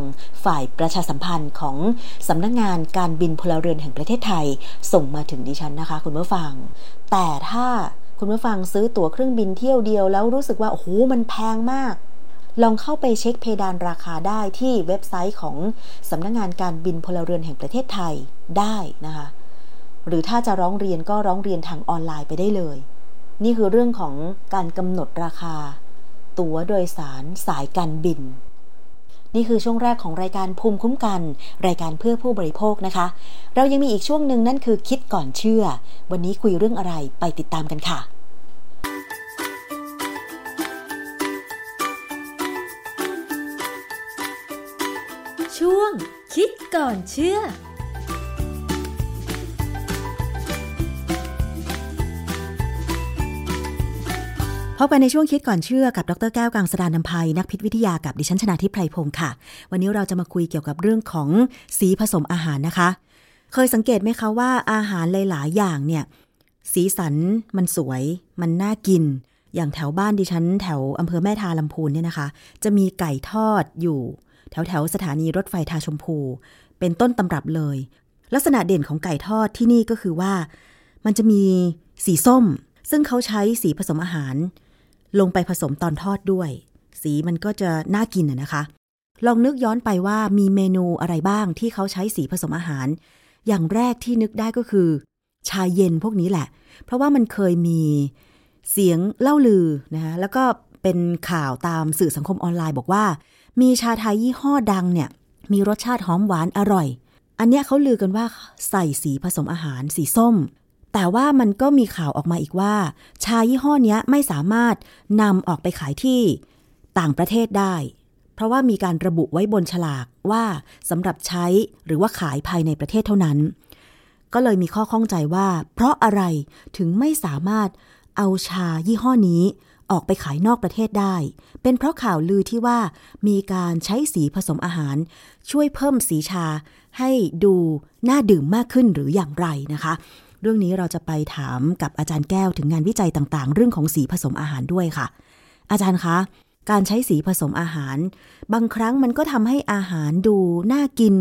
ฝ่ายประชาสัมพันธ์ของสำนักงานการบินพลเรือนแห่งประเทศไทย ส่งมาถึงดิฉันนะคะ คุณผู้ฟัง แต่ถ้าคุณผู้ฟังซื้อตั๋วเครื่องบินเที่ยวเดียวแล้วรู้สึกว่าโอ้โหมันแพงมาก ลองเข้าไปเช็คเพดานราคาได้ที่เว็บไซต์ของสำนักงงานการบินพลเรือนแห่งประเทศไทยได้นะคะ หรือถ้าจะร้องเรียนก็ร้องเรียนทางออนไลน์ไปได้เลย นี่คือเรื่องของการกำหนดราคา ตั๋วโดยสารสายการบิน นี่คือช่วงแรกของรายการภูมิคุ้มกัน รายการเพื่อผู้บริโภคนะคะ เรายังมีอีกช่วงหนึ่งนั่นคือคิดก่อนเชื่อ วันนี้คุยเรื่องอะไรไปติดตามกันค่ะช่วงคิดก่อนเชื่อ พบกันในช่วงคิดก่อนเชื่อกับดรแก้วกังสดานนภัยนักพิษวิทยากับดิฉันชนาทิพไพรพงศ์ค่ะ วันนี้เราจะมาคุยเกี่ยวกับเรื่องของสีผสมอาหารนะคะ เคยสังเกตไหมคะว่าอาหารหลาย ๆ อย่างเนี่ย สีสันมันสวย มันน่ากิน อย่างแถวบ้านดิฉัน แถวอำเภอแม่ทาลำพูนเนี่ยนะคะ จะมีไก่ทอดอยู่ แถวแถวสถานีรถไฟทาชมพู เป็นต้นตำรับเลย ลักษณะเด่นของไก่ทอดที่นี่ก็คือว่า มันจะมีสีส้ม ซึ่งเขาใช้สีผสมอาหาร ลงไปผสมตอนทอดด้วย สีมันก็จะน่ากินอะนะคะ ลองนึกย้อนไปว่ามีเมนูอะไรบ้างที่เขาใช้สีผสมอาหาร อย่างแรกที่นึกได้ก็คือ ชาเย็นพวกนี้แหละ เพราะว่ามันเคยมีเสียงเล่าลือนะคะแล้วก็เป็นข่าวตามสื่อสังคมออนไลน์บอกว่า มีชาไทยยี่ห้อดังเนี่ย มีรสชาติหอมหวานอร่อย อันเนี้ยเขาลือกันว่าใส่สีผสมอาหารสีส้ม แต่ว่ามันก็มีข่าวออกมาอีกว่า ชายี่ห้อนี้ไม่สามารถนำออกไปขายที่ต่างประเทศได้ เพราะว่ามีการระบุไว้บนฉลากว่าสำหรับใช้หรือว่าขายภายในประเทศเท่านั้น ก็เลยมีข้อข้องใจว่า เพราะอะไรถึงไม่สามารถเอาชายี่ห้อนี้ออกไปขายนอกประเทศได้ เป็นเพราะข่าวลือที่ว่ามีการใช้สีผสมอาหาร ช่วยเพิ่มสีชาให้ดูน่าดื่มมากขึ้นหรืออย่างไรนะคะ เรื่องนี้เราจะไปถามกับอาจารย์แก้วถึงงานวิจัยต่างๆ เรื่องของสีผสมอาหารด้วยค่ะ อาจารย์คะ การใช้สีผสมอาหาร บางครั้งมันก็ทำให้อาหารดูน่ากิน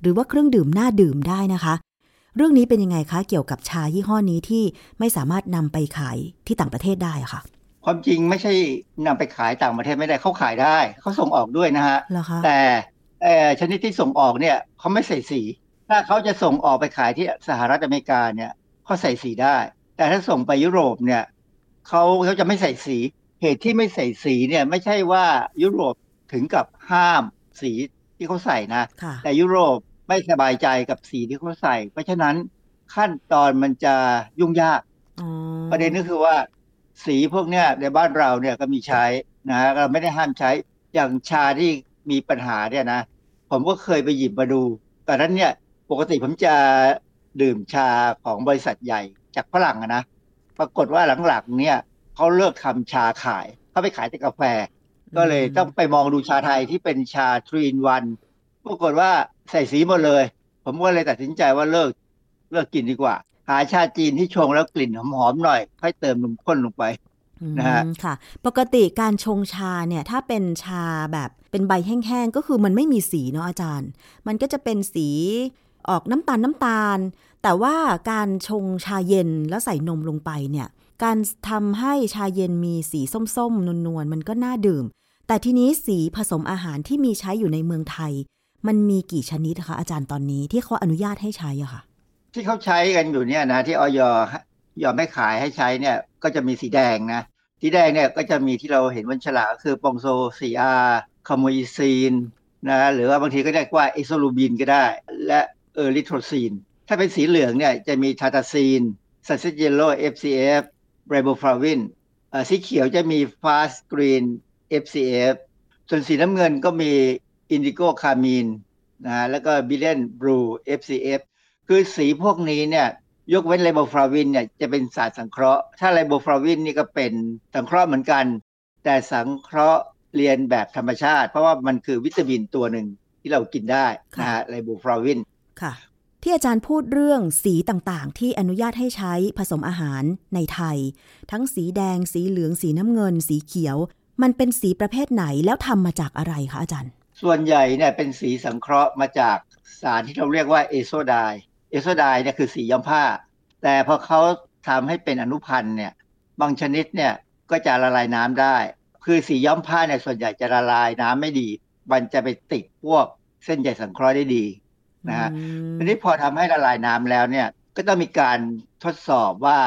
หรือว่าเครื่องดื่มน่าดื่มได้นะคะ เรื่องนี้เป็นยังไงคะ เกี่ยวกับชายี่ห้อนี้ที่ไม่สามารถนำไปขายที่ต่างประเทศได้อะค่ะความจริงไม่ใช่นำไปขายต่างประเทศไม่ได้เขาขายได้เขาส่งออกด้วยนะฮะเหรอคะแต่เอ่อชนิดที่ส่งออกเนี่ยเขาไม่ใส่สี ถ้าเขาจะส่งออกไปขายที่สหรัฐอเมริกาเนี่ยเขาใส่สีได้ แต่ถ้าส่งไปยุโรปเนี่ยเขาเขาจะไม่ใส่สีเหตุที่ไม่ใส่สีเนี่ยไม่ใช่ว่ายุโรปถึงกับห้ามสีที่เขาใส่นะค่ะแต่ยุโรปไม่สบายใจกับสีที่เขาใส่ เพราะฉะนั้นขั้นตอนมันจะยุ่งยากประเด็นก็คือว่า สีพวกเนี้ยในบ้านเราเนี่ยก็มีใช้นะเราไม่ได้ห้ามใช้อย่างชาที่มีปัญหาเนี่ยนะ ผมก็เคยไปหยิบมาดูตอนนั้นเนี่ย ปกติผมจะดื่มชาของบริษัทใหญ่จากฝรั่งนะ ปรากฏว่าหลังๆเนี่ยเขาเลิกทำชาขายเขาไปขายแต่กาแฟ ก็เลยต้องไปมองดูชาไทยที่เป็นชาทรีนวันปรากฏว่าใส่สีหมดเลย ผมก็เลยตัดสินใจว่าเลิกเลิกกินดีกว่า หาชาจีนที่ชงแล้วกลิ่นหอมๆหน่อย ค่อยเติมนมข้นลงไปนะฮะค่ะ ปกติการชงชาเนี่ย ถ้าเป็นชาแบบเป็นใบแห้งๆ ก็คือมันไม่มีสีเนาะอาจารย์ มันก็จะเป็นสี ออกน้ำตาลน้ำตาล แต่ว่าการชงชาเย็นแล้วใส่นมลงไปเนี่ย การทำให้ชาเย็นมีสีส้มๆ นวลๆ มันก็น่าดื่ม แต่ทีนี้สีผสมอาหารที่มีใช้อยู่ในเมืองไทย มันมีกี่ชนิดคะอาจารย์ตอนนี้ที่เขาอนุญาตให้ใช้อะคะที่เขาใช้กันอยู่เนี่ยนะที่อย. ยอมไม่ขายให้ใช้เนี่ยก็จะมีสีแดงนะสีแดงเนี่ยก็จะมีที่เราเห็นบนฉลากคือ Ponceau 4R Carmoisine นะหรือว่าบางทีก็เรียกว่า Azorubine ก็ได้ และ Erythrosine ถ้าเป็นสีเหลืองเนี่ยจะมี Tartrazine Sunset Yellow FCF ไรโบฟลาวินสีเขียวจะมี Fast Green FCF ส่วนสีน้ำเงินก็มี Indigo Carmine นะแล้วก็ Brilliant Blue FCF คือสีพวกนี้เนี่ยยกเว้นไรโบฟลาวินเนี่ยจะเป็นสารสังเคราะห์ ถ้าไรโบฟลาวินนี่ก็เป็นสังเคราะห์เหมือนกัน แต่สังเคราะห์เลียนแบบธรรมชาติ เพราะว่ามันคือวิตามินตัวหนึ่งที่เรากินได้นะฮะไรโบฟลาวิน ค่ะ ที่อาจารย์พูดเรื่องสีต่างๆ ที่อนุญาตให้ใช้ผสมอาหารในไทย ทั้งสีแดง สีเหลือง สีน้ำเงิน สีเขียว มันเป็นสีประเภทไหนแล้วทำมาจากอะไรคะอาจารย์ ส่วนใหญ่เนี่ยเป็นสีสังเคราะห์มาจากสารที่เราเรียกว่าเอโซไดเอโซไดเนี่ยคือสีย้อมผ้า แต่พอเขาทำให้เป็นอนุพันธ์เนี่ยบางชนิดเนี่ยก็จะละลายน้ำได้ คือสีย้อมผ้าเนี่ยส่วนใหญ่จะละลายน้ำไม่ดี มันจะไปติดพวกเส้นใยสังเคราะห์ได้ดี นะฮะทีนี้พอทำให้ละลายน้ำแล้วเนี่ยก็ต้องมีการทดสอบว่า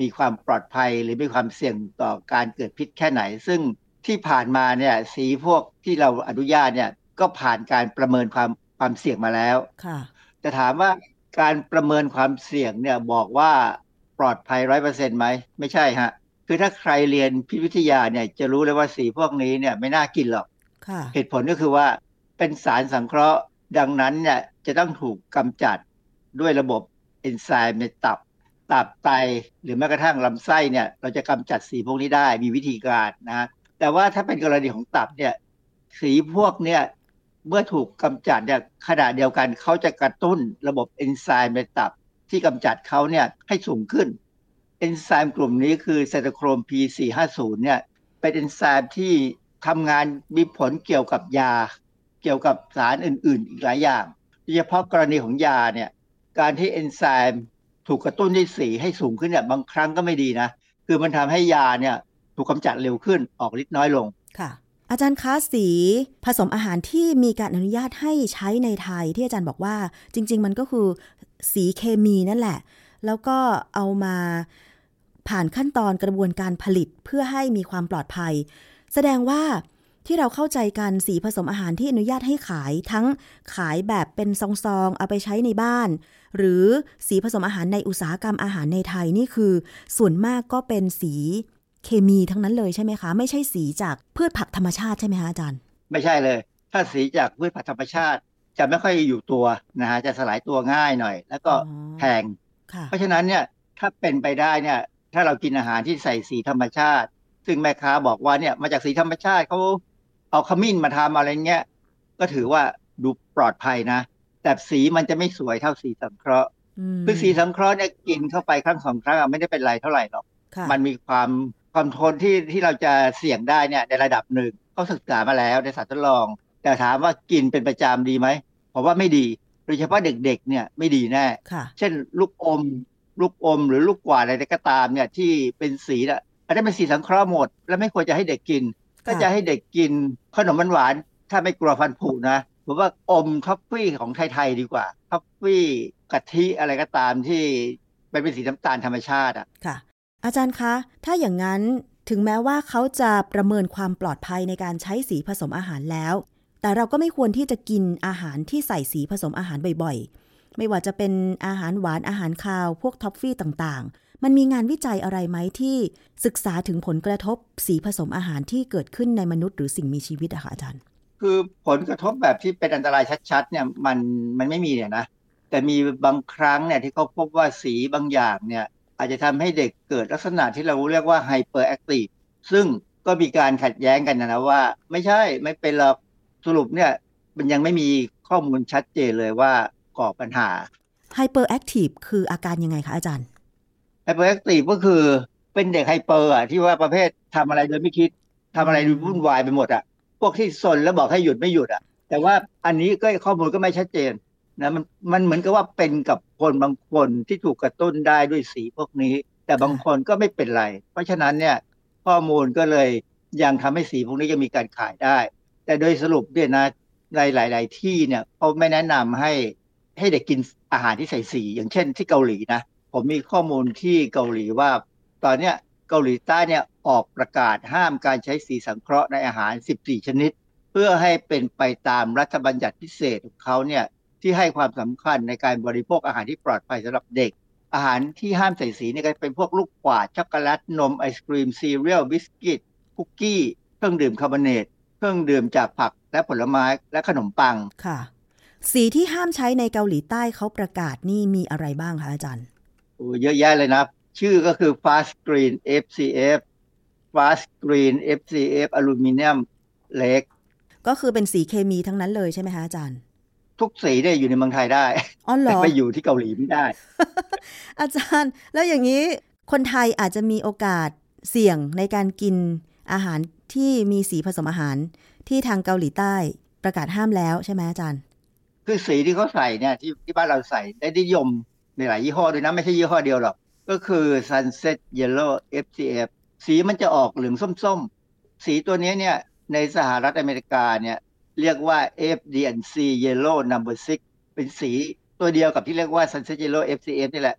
มีความปลอดภัยหรือมีความเสี่ยงต่อการเกิดพิษแค่ไหน ซึ่งที่ผ่านมาเนี่ยสีพวกที่เราอนุญาตเนี่ยก็ผ่านการประเมินความความเสี่ยงมาแล้วค่ะแต่ถามว่าการประเมินความเสี่ยงเนี่ยบอกว่าปลอดภัยร้อยเปอร์เซ็นต์ไหมไม่ใช่ฮะคือถ้าใครเรียนพิวิทยาเนี่ยจะรู้เลยว่าสีพวกนี้เนี่ยไม่น่ากินหรอกเหตุผลก็คือว่าเป็นสารสังเคราะห์ ดังนั้นเนี่ยจะต้องถูกกำจัดด้วยระบบเอนไซม์ในตับ ตับไต หรือแม้กระทั่งลำไส้เนี่ย เราจะกำจัดสีพวกนี้ได้มีวิธีการนะแต่ว่าถ้าเป็นกรณีของตับเนี่ยสีพวกเนี่ยเมื่อถูกกำจัดเนี่ยขณะเดียวกันเขาจะกระตุ้นระบบเอนไซม์ในตับที่กำจัดเขาเนี่ยให้สูงขึ้นเอนไซม์กลุ่มนี้คือไซโตโครม P450 เนี่ยเป็นเอนไซม์ที่ทำงานมีผลเกี่ยวกับยา เกี่ยวกับสารอื่น ๆ อีกหลายอย่างโดยเฉพาะกรณีของยาเนี่ยการที่เอนไซม์ถูกกระตุ้นด้วยสีให้สูงขึ้นเนี่ยบางครั้งก็ไม่ดีนะ คือมันทำให้ยาเนี่ยถูกกำจัดเร็วขึ้นออกฤทธิ์น้อยลงค่ะ อาจารย์คะสีผสมอาหารที่มีการอนุญาตให้ใช้ในไทยที่อาจารย์บอกว่า จริง ๆ มันก็คือสีเคมีนั่นแหละ แล้วก็เอามาผ่านขั้นตอนกระบวนการผลิตเพื่อให้มีความปลอดภัย แสดงว่า ที่เราเข้าใจกันสีผสมอาหารที่อนุญาตให้ขายทั้งขายแบบเป็นซองๆ เอาไปใช้ในบ้าน หรือสีผสมอาหารในอุตสาหกรรมอาหารในไทยนี่คือ ส่วนมากก็เป็นสีเคมีทั้งนั้นเลยใช่ไหมคะ ไม่ใช่สีจากพืชผักธรรมชาติใช่ไหมคะอาจารย์ ไม่ใช่เลย ถ้าสีจากพืชผักธรรมชาติ จะไม่ค่อยอยู่ตัวนะฮะจะสลายตัวง่ายหน่อย แล้วก็แพงเพราะฉะนั้นเนี่ยถ้าเป็นไปได้เนี่ยถ้าเรากินอาหารที่ใส่สีธรรมชาติ ซึ่งแม่ค้าบอกว่าเนี่ยมาจากสีธรรมชาติเขา เอาขมิ้นมาทำอะไรเงี้ย ก็ถือว่าดูปลอดภัยนะ แต่สีมันจะไม่สวยเท่าสีสังเคราะห์คือสีสังเคราะห์เนี่ยกินเข้าไปครั้งสองครั้งไม่ได้เป็นไรเท่าไหร่หรอกมันมีความความทนที่ที่เราจะเสี่ยงได้เนี่ยในระดับหนึ่งเขาศึกษามาแล้วในสัตว์ทดลอง แต่ถามว่ากินเป็นประจำดีไหมผมว่าไม่ดีโดยเฉพาะเด็กๆเนี่ยไม่ดีแน่เช่นลูกอมลูกอมหรือลูกกวาดอะไรก็ตามเนี่ยที่เป็นสีน่ะอันนี้เป็นสีสังเคราะห์หมด แล้วไม่ควรจะให้เด็กกิน ก็จะให้เด็กกินขนมหวานถ้าไม่กลัวฟันผุนะผมว่าอมท็อฟฟี่ของไทยๆดีกว่าท็อฟฟี่กะทิอะไรก็ตามที่เป็นสีน้ำตาลธรรมชาติอะค่ะ อาจารย์คะ ถ้าอย่างนั้นถึงแม้ว่าเขาจะประเมินความปลอดภัยในการใช้สีผสมอาหารแล้ว แต่เราก็ไม่ควรที่จะกินอาหารที่ใส่สีผสมอาหารบ่อยๆ ไม่ว่าจะเป็นอาหารหวานอาหารคาว พวกท็อฟฟี่ต่างๆ มันมีงานวิจัยอะไรไหมที่ศึกษาถึงผลกระทบสีผสมอาหารที่เกิดขึ้นในมนุษย์หรือสิ่งมีชีวิตอะคะอาจารย์ คือผลกระทบแบบที่เป็นอันตรายชัดๆเนี่ยมันมันไม่มีเนี่ยนะแต่มีบางครั้งเนี่ยที่เขาพบว่าสีบางอย่างเนี่ยอาจจะทำให้เด็กเกิดลักษณะที่เราเรียกว่า hyperactive ซึ่งก็มีการขัดแย้งกันนะว่า ไม่ใช่ไม่เป็นหรอกสรุปเนี่ยมันยังไม่มีข้อมูลชัดเจนเลยว่าก่อปัญหา hyperactive คืออาการยังไงคะอาจารย์ hyperactive ก็คือเป็นเด็ก hyper อะที่ว่าประเภททำอะไรโดยไม่คิดทำอะไรวุ่นวายไปหมดอะพวกที่ซนแล้วบอกให้หยุดไม่หยุดอะ แต่ว่าอันนี้ก็ข้อมูลก็ไม่ชัดเจนนะมันมันเหมือนกับว่าเป็นกับคนบางคนที่ถูกกระตุ้นได้ด้วยสีพวกนี้ แต่บางคนก็ไม่เป็นไร เพราะฉะนั้นเนี่ยข้อมูลก็เลยยังทำให้สีพวกนี้ยังมีการขายได้ แต่โดยสรุปเนี่ยนะในหลาย ๆ ที่เนี่ยเขาไม่แนะนำให้ให้เด็กกินอาหารที่ใส่สี อย่างเช่นที่เกาหลีนะ ผมมีข้อมูลที่เกาหลีว่า ตอนเนี้ยเกาหลีใต้เนี่ยออกประกาศห้ามการใช้สีสังเคราะห์ในอาหาร 14 ชนิด เพื่อให้เป็นไปตามรัฐบัญญัติพิเศษของเขาเนี่ยที่ให้ความสำคัญในการบริโภคอาหารที่ปลอดภัยสำหรับเด็ก อาหารที่ห้ามใส่สีเนี่ยก็เป็นพวกลูกกวาดช็อกโกแลตนมไอศครีมซีเรียลบิสกิตคุกกี้เครื่องดื่มคาร์บอเนตเครื่องดื่มจากผักและผลไม้และขนมปังค่ะ สีที่ห้ามใช้ในเกาหลีใต้เขาประกาศนี่มีอะไรบ้างคะอาจารย์ โอ้เยอะแยะเลยนะ ชื่อก็คือ Fast Green FCF Fast Green FCF อลูมิเนียมเล็ก ก็คือเป็นสีเคมีทั้งนั้นเลยใช่ไหมคะอาจารย์ ทุกสีเนี่ยอยู่ในเมืองไทยได้อ๋อเหรแต่อไปอยู่ที่เกาหลีไม่ได้ อาจารย์ แล้วอย่างนี้คนไทยอาจจะมีโอกาสเสี่ยงในการกินอาหารที่มีสีผสมอาหารที่ทางเกาหลีใต้ประกาศห้ามแล้วใช่ไหมอาจารย์ คือสีที่เขาใส่เนี่ยที่ที่บ้านเราใส่ได้นิยม ในหลายยี่ห้อด้วยนะ ไม่ใช่ยี่ห้อเดียวหรอก ก็คือ Sunset Yellow FCF สีมันจะออกเหลืองส้มๆ สีตัวนี้เนี่ยในสหรัฐอเมริกาเนี่ยเรียกว่า FDNC Yellow Number 6 เป็นสีตัวเดียวกับที่เรียกว่า Sunset Yellow FCF นี่แหละ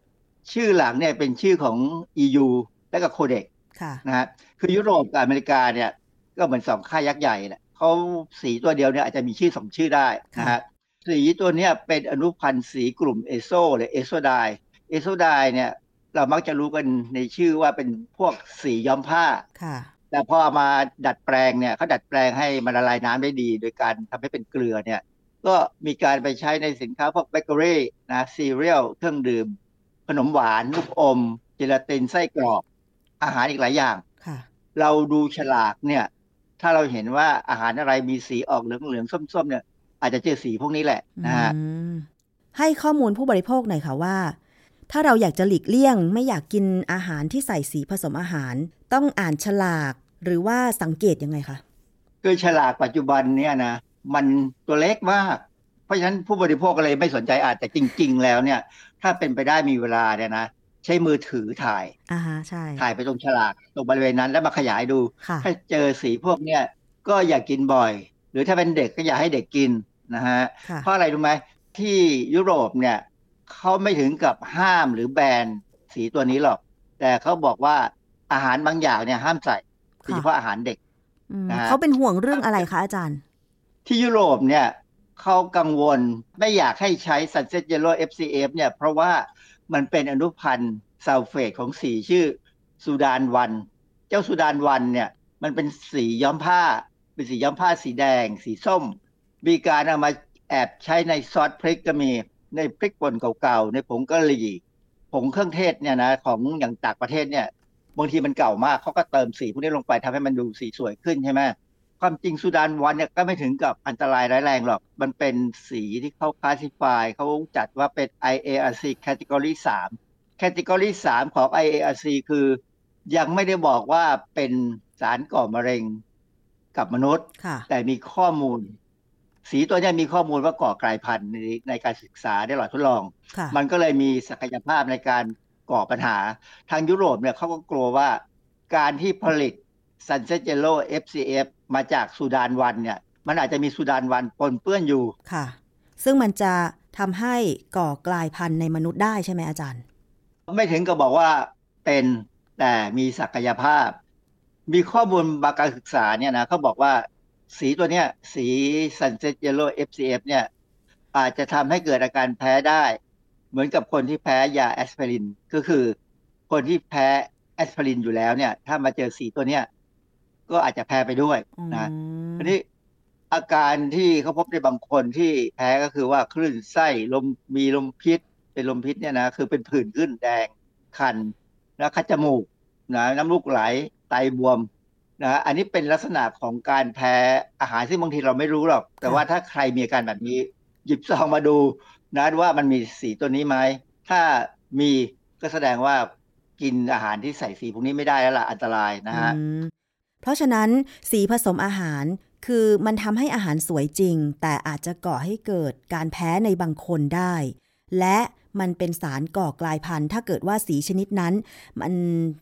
ชื่อหลังเนี่ยเป็นชื่อของ EU และก็โคเดกค่ะนะฮะคือยุโรปกับอเมริกาเนี่ยก็เหมือนสองค่ายยักษ์ใหญ่แหละเขาสีตัวเดียวเนี่ยอาจจะมีชื่อสองชื่อได้นะฮะ สีตัวเนี้ยเป็นอนุพันธ์สีกลุ่ม azo หรือ azo dye azo dye เนี่ยเรามักจะรู้กันในชื่อว่าเป็นพวกสีย้อมผ้าค่ะแต่พอเอามาดัดแปลงเนี่ยเขาดัดแปลงให้มันละลายน้ำได้ดี โดยการทำให้เป็นเกลือเนี่ยก็มีการไปใช้ในสินค้าพวกเบเกอรี่นะซีเรียลเครื่องดื่ม ขนมหวานลูกอม เจลาตินไส้กรอก อาหารอีกหลายอย่างค่ะเราดูฉลากเนี่ย ถ้าเราเห็นว่าอาหารอะไรมีสีออกเหลืองๆส้มๆเนี่ย อาจจะเจอสีพวกนี้แหละนะฮะอืมให้ข้อมูลผู้บริโภคหน่อยค่ะว่า ถ้าเราอยากจะหลีกเลี่ยง ไม่อยากกินอาหารที่ใส่สีผสมอาหาร ต้องอ่านฉลากหรือว่าสังเกตยังไงคะคือฉลากปัจจุบันเนี่ยนะมันตัวเล็กมากเพราะฉะนั้นผู้บริโภคก็เลยไม่สนใจอ่านแต่จริง ๆ แล้วเนี่ย ถ้าเป็นไปได้มีเวลาเนี่ยนะใช้มือถือถ่ายอ่าฮะใช่ถ่ายไปตรงฉลากตรงบริเวณนั้นแล้วมาขยายดูค่ะถ้าเจอสีพวกเนี้ยก็อย่ากกินบ่อยห รือถ้าเป็นเด็กก็อย่าให้เด็กกินนะฮะค่ะเพราะอะไรรู้ไหมที่ยุโรปเนี่ยเขาไม่ถึงกับห้ามหรือแบนสีตัวนี้หรอก แต่เขาบอกว่าอาหารบางอย่างเนี่ยห้ามใส่โดยเฉพาะอาหารเด็กอืมนะฮะเขาเป็นห่วงเรื่องอะไรคะอาจารย์ ที่ยุโรปเนี่ยเขากังวลไม่อยากให้ใช้ Sunset Yellow FCF เนี่ยเพราะว่ามันเป็นอนุพันธ์ซัลเฟตของสีชื่อซูดานวัน เจ้าซูดานวันเนี่ยมันเป็นสีย้อมผ้า เป็นสีย้อมผ้าสีแดง สีส้ม มีการเอามาแอบใช้ในซอสพริกก็มีในพริกป่นเก่าๆ ในผงกะหรี่ผงเครื่องเทศเนี่ยนะของอย่างต่างประเทศเนี่ยบางทีมันเก่ามากเขาก็เติมสีพวกนี้ลงไปทำให้มันดูสีสวยขึ้นใช่ไหมความจริงสุดานวันเนี่ยก็ไม่ถึงกับอันตรายร้ายแรงหรอก มันเป็นสีที่เขาคลาสสิฟายเขาจัดว่าเป็น IARC Category 3 Category 3 ของ IARC คือ ยังไม่ได้บอกว่าเป็นสารก่อมะเร็ง กับมนุษย์ค่ะแต่มีข้อมูล สีตัวเนี้มีข้อมูลว่าก่อกลายพันธุ์ในในการศึกษาได้หลอดทดลองค่ะมันก็เลยมีศักยภาพในการก่อปัญหา ทางยุโรปเนี่ยเขาก็กลัวว่าการที่ผลิต Sunset Yellow FCF มาจากซูดานวันเนี่ย มันอาจจะมีซูดานวันปนเปื้อนอยู่ค่ะ ซึ่งมันจะทำให้ก่อกลายพันธุ์ในมนุษย์ได้ใช่ไหมอาจารย์ ไม่ถึงกับบอกว่าเป็นแต่มีศักยภาพ มีข้อมูลบางการศึกษาเนี่ยนะเขาบอกว่าสีตัวเนี้ย สี Sunset Yellow FCF เนี่ย อาจจะทำให้เกิดอาการแพ้ได้ เหมือนกับคนที่แพ้ยาแอสไพริน ก็คือ คนที่แพ้แอสไพรินอยู่แล้วเนี่ย ถ้ามาเจอสีตัวเนี้ยก็อาจจะแพ้ไปด้วยนะทีนี้อาการที่เขาพบในบางคนที่แพ้ก็คือว่าคลื่นไส้ลมมีลมพิษ เป็นลมพิษเนี่ยนะคือเป็นผื่นขึ้นแดงคัน แล้วคัดจมูกนะน้ำลูกไหล ไตบวมนะอันนี้เป็นลักษณะของการแพ้อาหารซึ่งบางทีเราไม่รู้หรอก แต่ว่าถ้าใครมีอาการแบบนี้ หยิบซองมาดูนะว่ามันมีสีตัวนี้ไหมถ้ามีก็แสดงว่ากินอาหารที่ใส่สีพวกนี้ไม่ได้แล้วล่ะอันตรายนะฮะเพราะฉะนั้นสีผสมอาหารคือมันทำให้อาหารสวยจริง แต่อาจจะก่อให้เกิดการแพ้ในบางคนได้ และ มันเป็นสารก่อกลายพันธุ์ ถ้าเกิดว่าสีชนิดนั้น มัน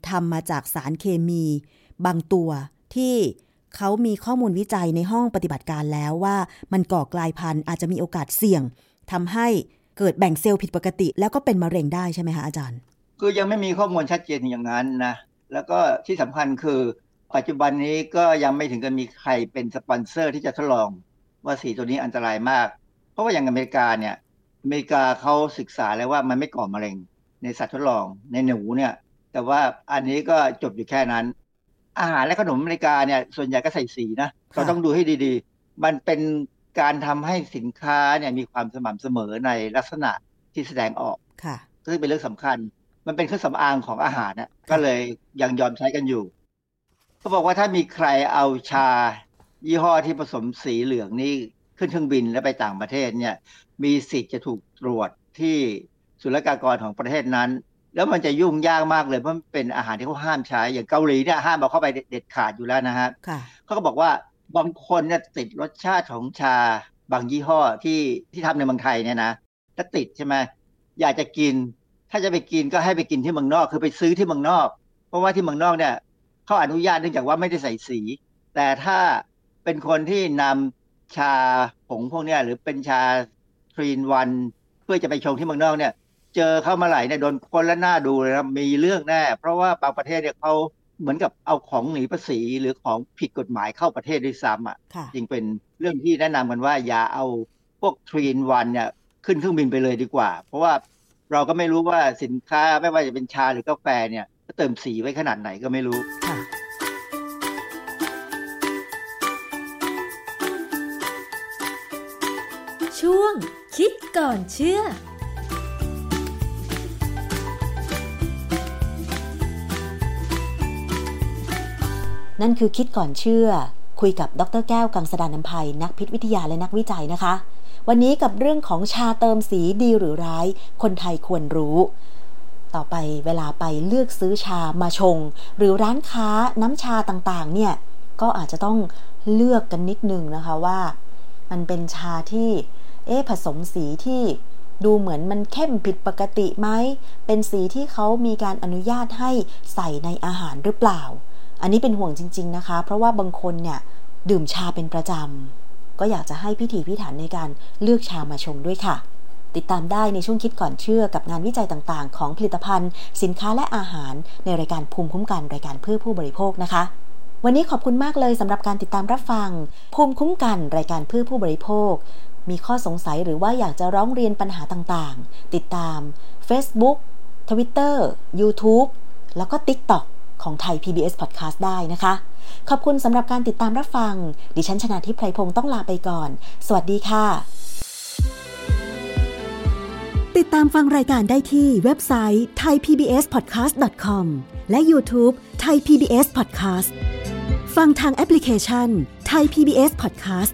ทำมาจากสารเคมีบางตัวที่เขามีข้อมูลวิจัยในห้องปฏิบัติการแล้วว่า มันก่อกลายพันธุ์อาจจะมีโอกาสเสี่ยงทำให้เกิดแบ่งเซลล์ผิดปกติ แล้วก็เป็นมะเร็งได้ใช่ไหมคะอาจารย์ คือยังไม่มีข้อมูลชัดเจนอย่างนั้นนะแล้วก็ที่สำคัญคือ ปัจจุบันนี้ก็ยังไม่ถึงกับมีใครเป็นสปอนเซอร์ที่จะทดลอง ว่าสีตัวนี้อันตรายมาก เพราะว่าอย่างอเมริกาเนี่ย อเมริกาเขาศึกษาแล้วว่ามันไม่ก่อมะเร็ง ในสัตว์ทดลองในหนูเนี่ย แต่ว่าอันนี้ก็จบอยู่แค่นั้น อาหารและขนมอเมริกาเนี่ย ส่วนใหญ่ก็ใส่สีนะเราต้องดูให้ดีๆ มันเป็นการทำให้สินค้าเนี่ยมีความสม่ำเสมอในลักษณะที่แสดงออกค่ะซึ่งเป็นเรื่องสำคัญ มันเป็นเครื่องสำอางของอาหารนะก็เลยยังยอมใช้กันอยู่เขาบอกว่าถ้ามีใครเอาชา ยี่ห้อที่ผสมสีเหลืองนี่ ขึ้นเครื่องบินแล้วไปต่างประเทศเนี่ยมีสิทธิ์จะถูกตรวจที่ศุลกากรของประเทศนั้น แล้วมันจะยุ่งยากมากเลยเพราะเป็นอาหารที่เขาห้ามใช้ อย่างเกาหลีเนี่ยห้ามเอาเข้าไปเด็ดขาดอยู่แล้วนะฮะเขาก็บอกว่าบางคนเนี่ยติดรสชาติของชาบางยี่ห้อที่ที่ทำในเมืองไทยเนี่ยนะถ้าติดใช่ไหมอยากจะกิน ถ้าจะไปกินก็ให้ไปกินที่เมืองนอกคือไปซื้อที่เมืองนอก เพราะว่าที่เมืองนอกเนี่ยเขาอนุญาตเนื่องจากว่าไม่ได้ใส่สี แต่ถ้าเป็นคนที่นำ ชาผงพวกนี้หรือเป็นชาทรีนวันเพื่อจะไปชงที่เมืองนอกเนี่ย เจอเข้ามาไหลเนี่ยโดนคนและหน้าดูเลยนะมีเรื่องแน่เพราะว่าบางประเทศเนี่ยเขาเหมือนกับเอาของหนีภาษีหรือของผิดกฎหมายเข้าประเทศด้วยซ้ำอะจึงเป็นเรื่องที่แนะนำกันว่าอย่าเอาพวกทรีนวันเนี่ยขึ้นเครื่องบินไปเลยดีกว่า เพราะว่าเราก็ไม่รู้ว่าสินค้าไม่ว่าจะเป็นชาหรือกาแฟเนี่ยเติมสีไว้ขนาดไหนก็ไม่รู้ ช่วง คิดก่อนเชื่อนั่นคือคิดก่อนเชื่อ คุยกับดรแก้วกังสดานนภัยนักพิษวิทยาและนักวิจัยนะคะ วันนี้กับเรื่องของชาเติมสีดีหรือร้าย คนไทยควรรู้ ต่อไปเวลาไปเลือกซื้อชามาชง หรือร้านค้าน้ำชาต่างๆ เนี่ย ก็อาจจะต้องเลือกกันนิดนึงนะคะว่า มันเป็นชาที่ เอ๊ผสมสีที่ดูเหมือนมันเข้มผิดปกติไหม เป็นสีที่เขามีการอนุญาตให้ใส่ในอาหารหรือเปล่า อันนี้เป็นห่วงจริง ๆนะคะ เพราะว่าบางคนเนี่ยดื่มชาเป็นประจำ ก็อยากจะให้พิถีพิถันในการเลือกชามาชงด้วยค่ะ ติดตามได้ในช่วงคิดก่อนเชื่อกับงานวิจัยต่างๆ ของผลิตภัณฑ์ สินค้าและอาหารในรายการภูมิคุ้มกันรายการเพื่อผู้บริโภคนะคะวันนี้ขอบคุณมากเลยสำหรับการติดตามรับฟัง ภูมิคุ้มกันรายการเพื่อผู้บริโภค มีข้อสงสัยหรือว่าอยากจะร้องเรียนปัญหาต่างๆ ติดตาม Facebook Twitter YouTube แล้วก็ TikTok ของไทย PBS Podcast ได้นะคะ ขอบคุณสำหรับการติดตามรับฟัง ดิฉันชนะทิพไพรพงศ์ต้องลาไปก่อน สวัสดีค่ะ ติดตามฟังรายการได้ที่เว็บไซต์ thaipbspodcast.com และ YouTube Thai PBS Podcast ฟังทางแอปพลิเคชัน Thai PBS Podcast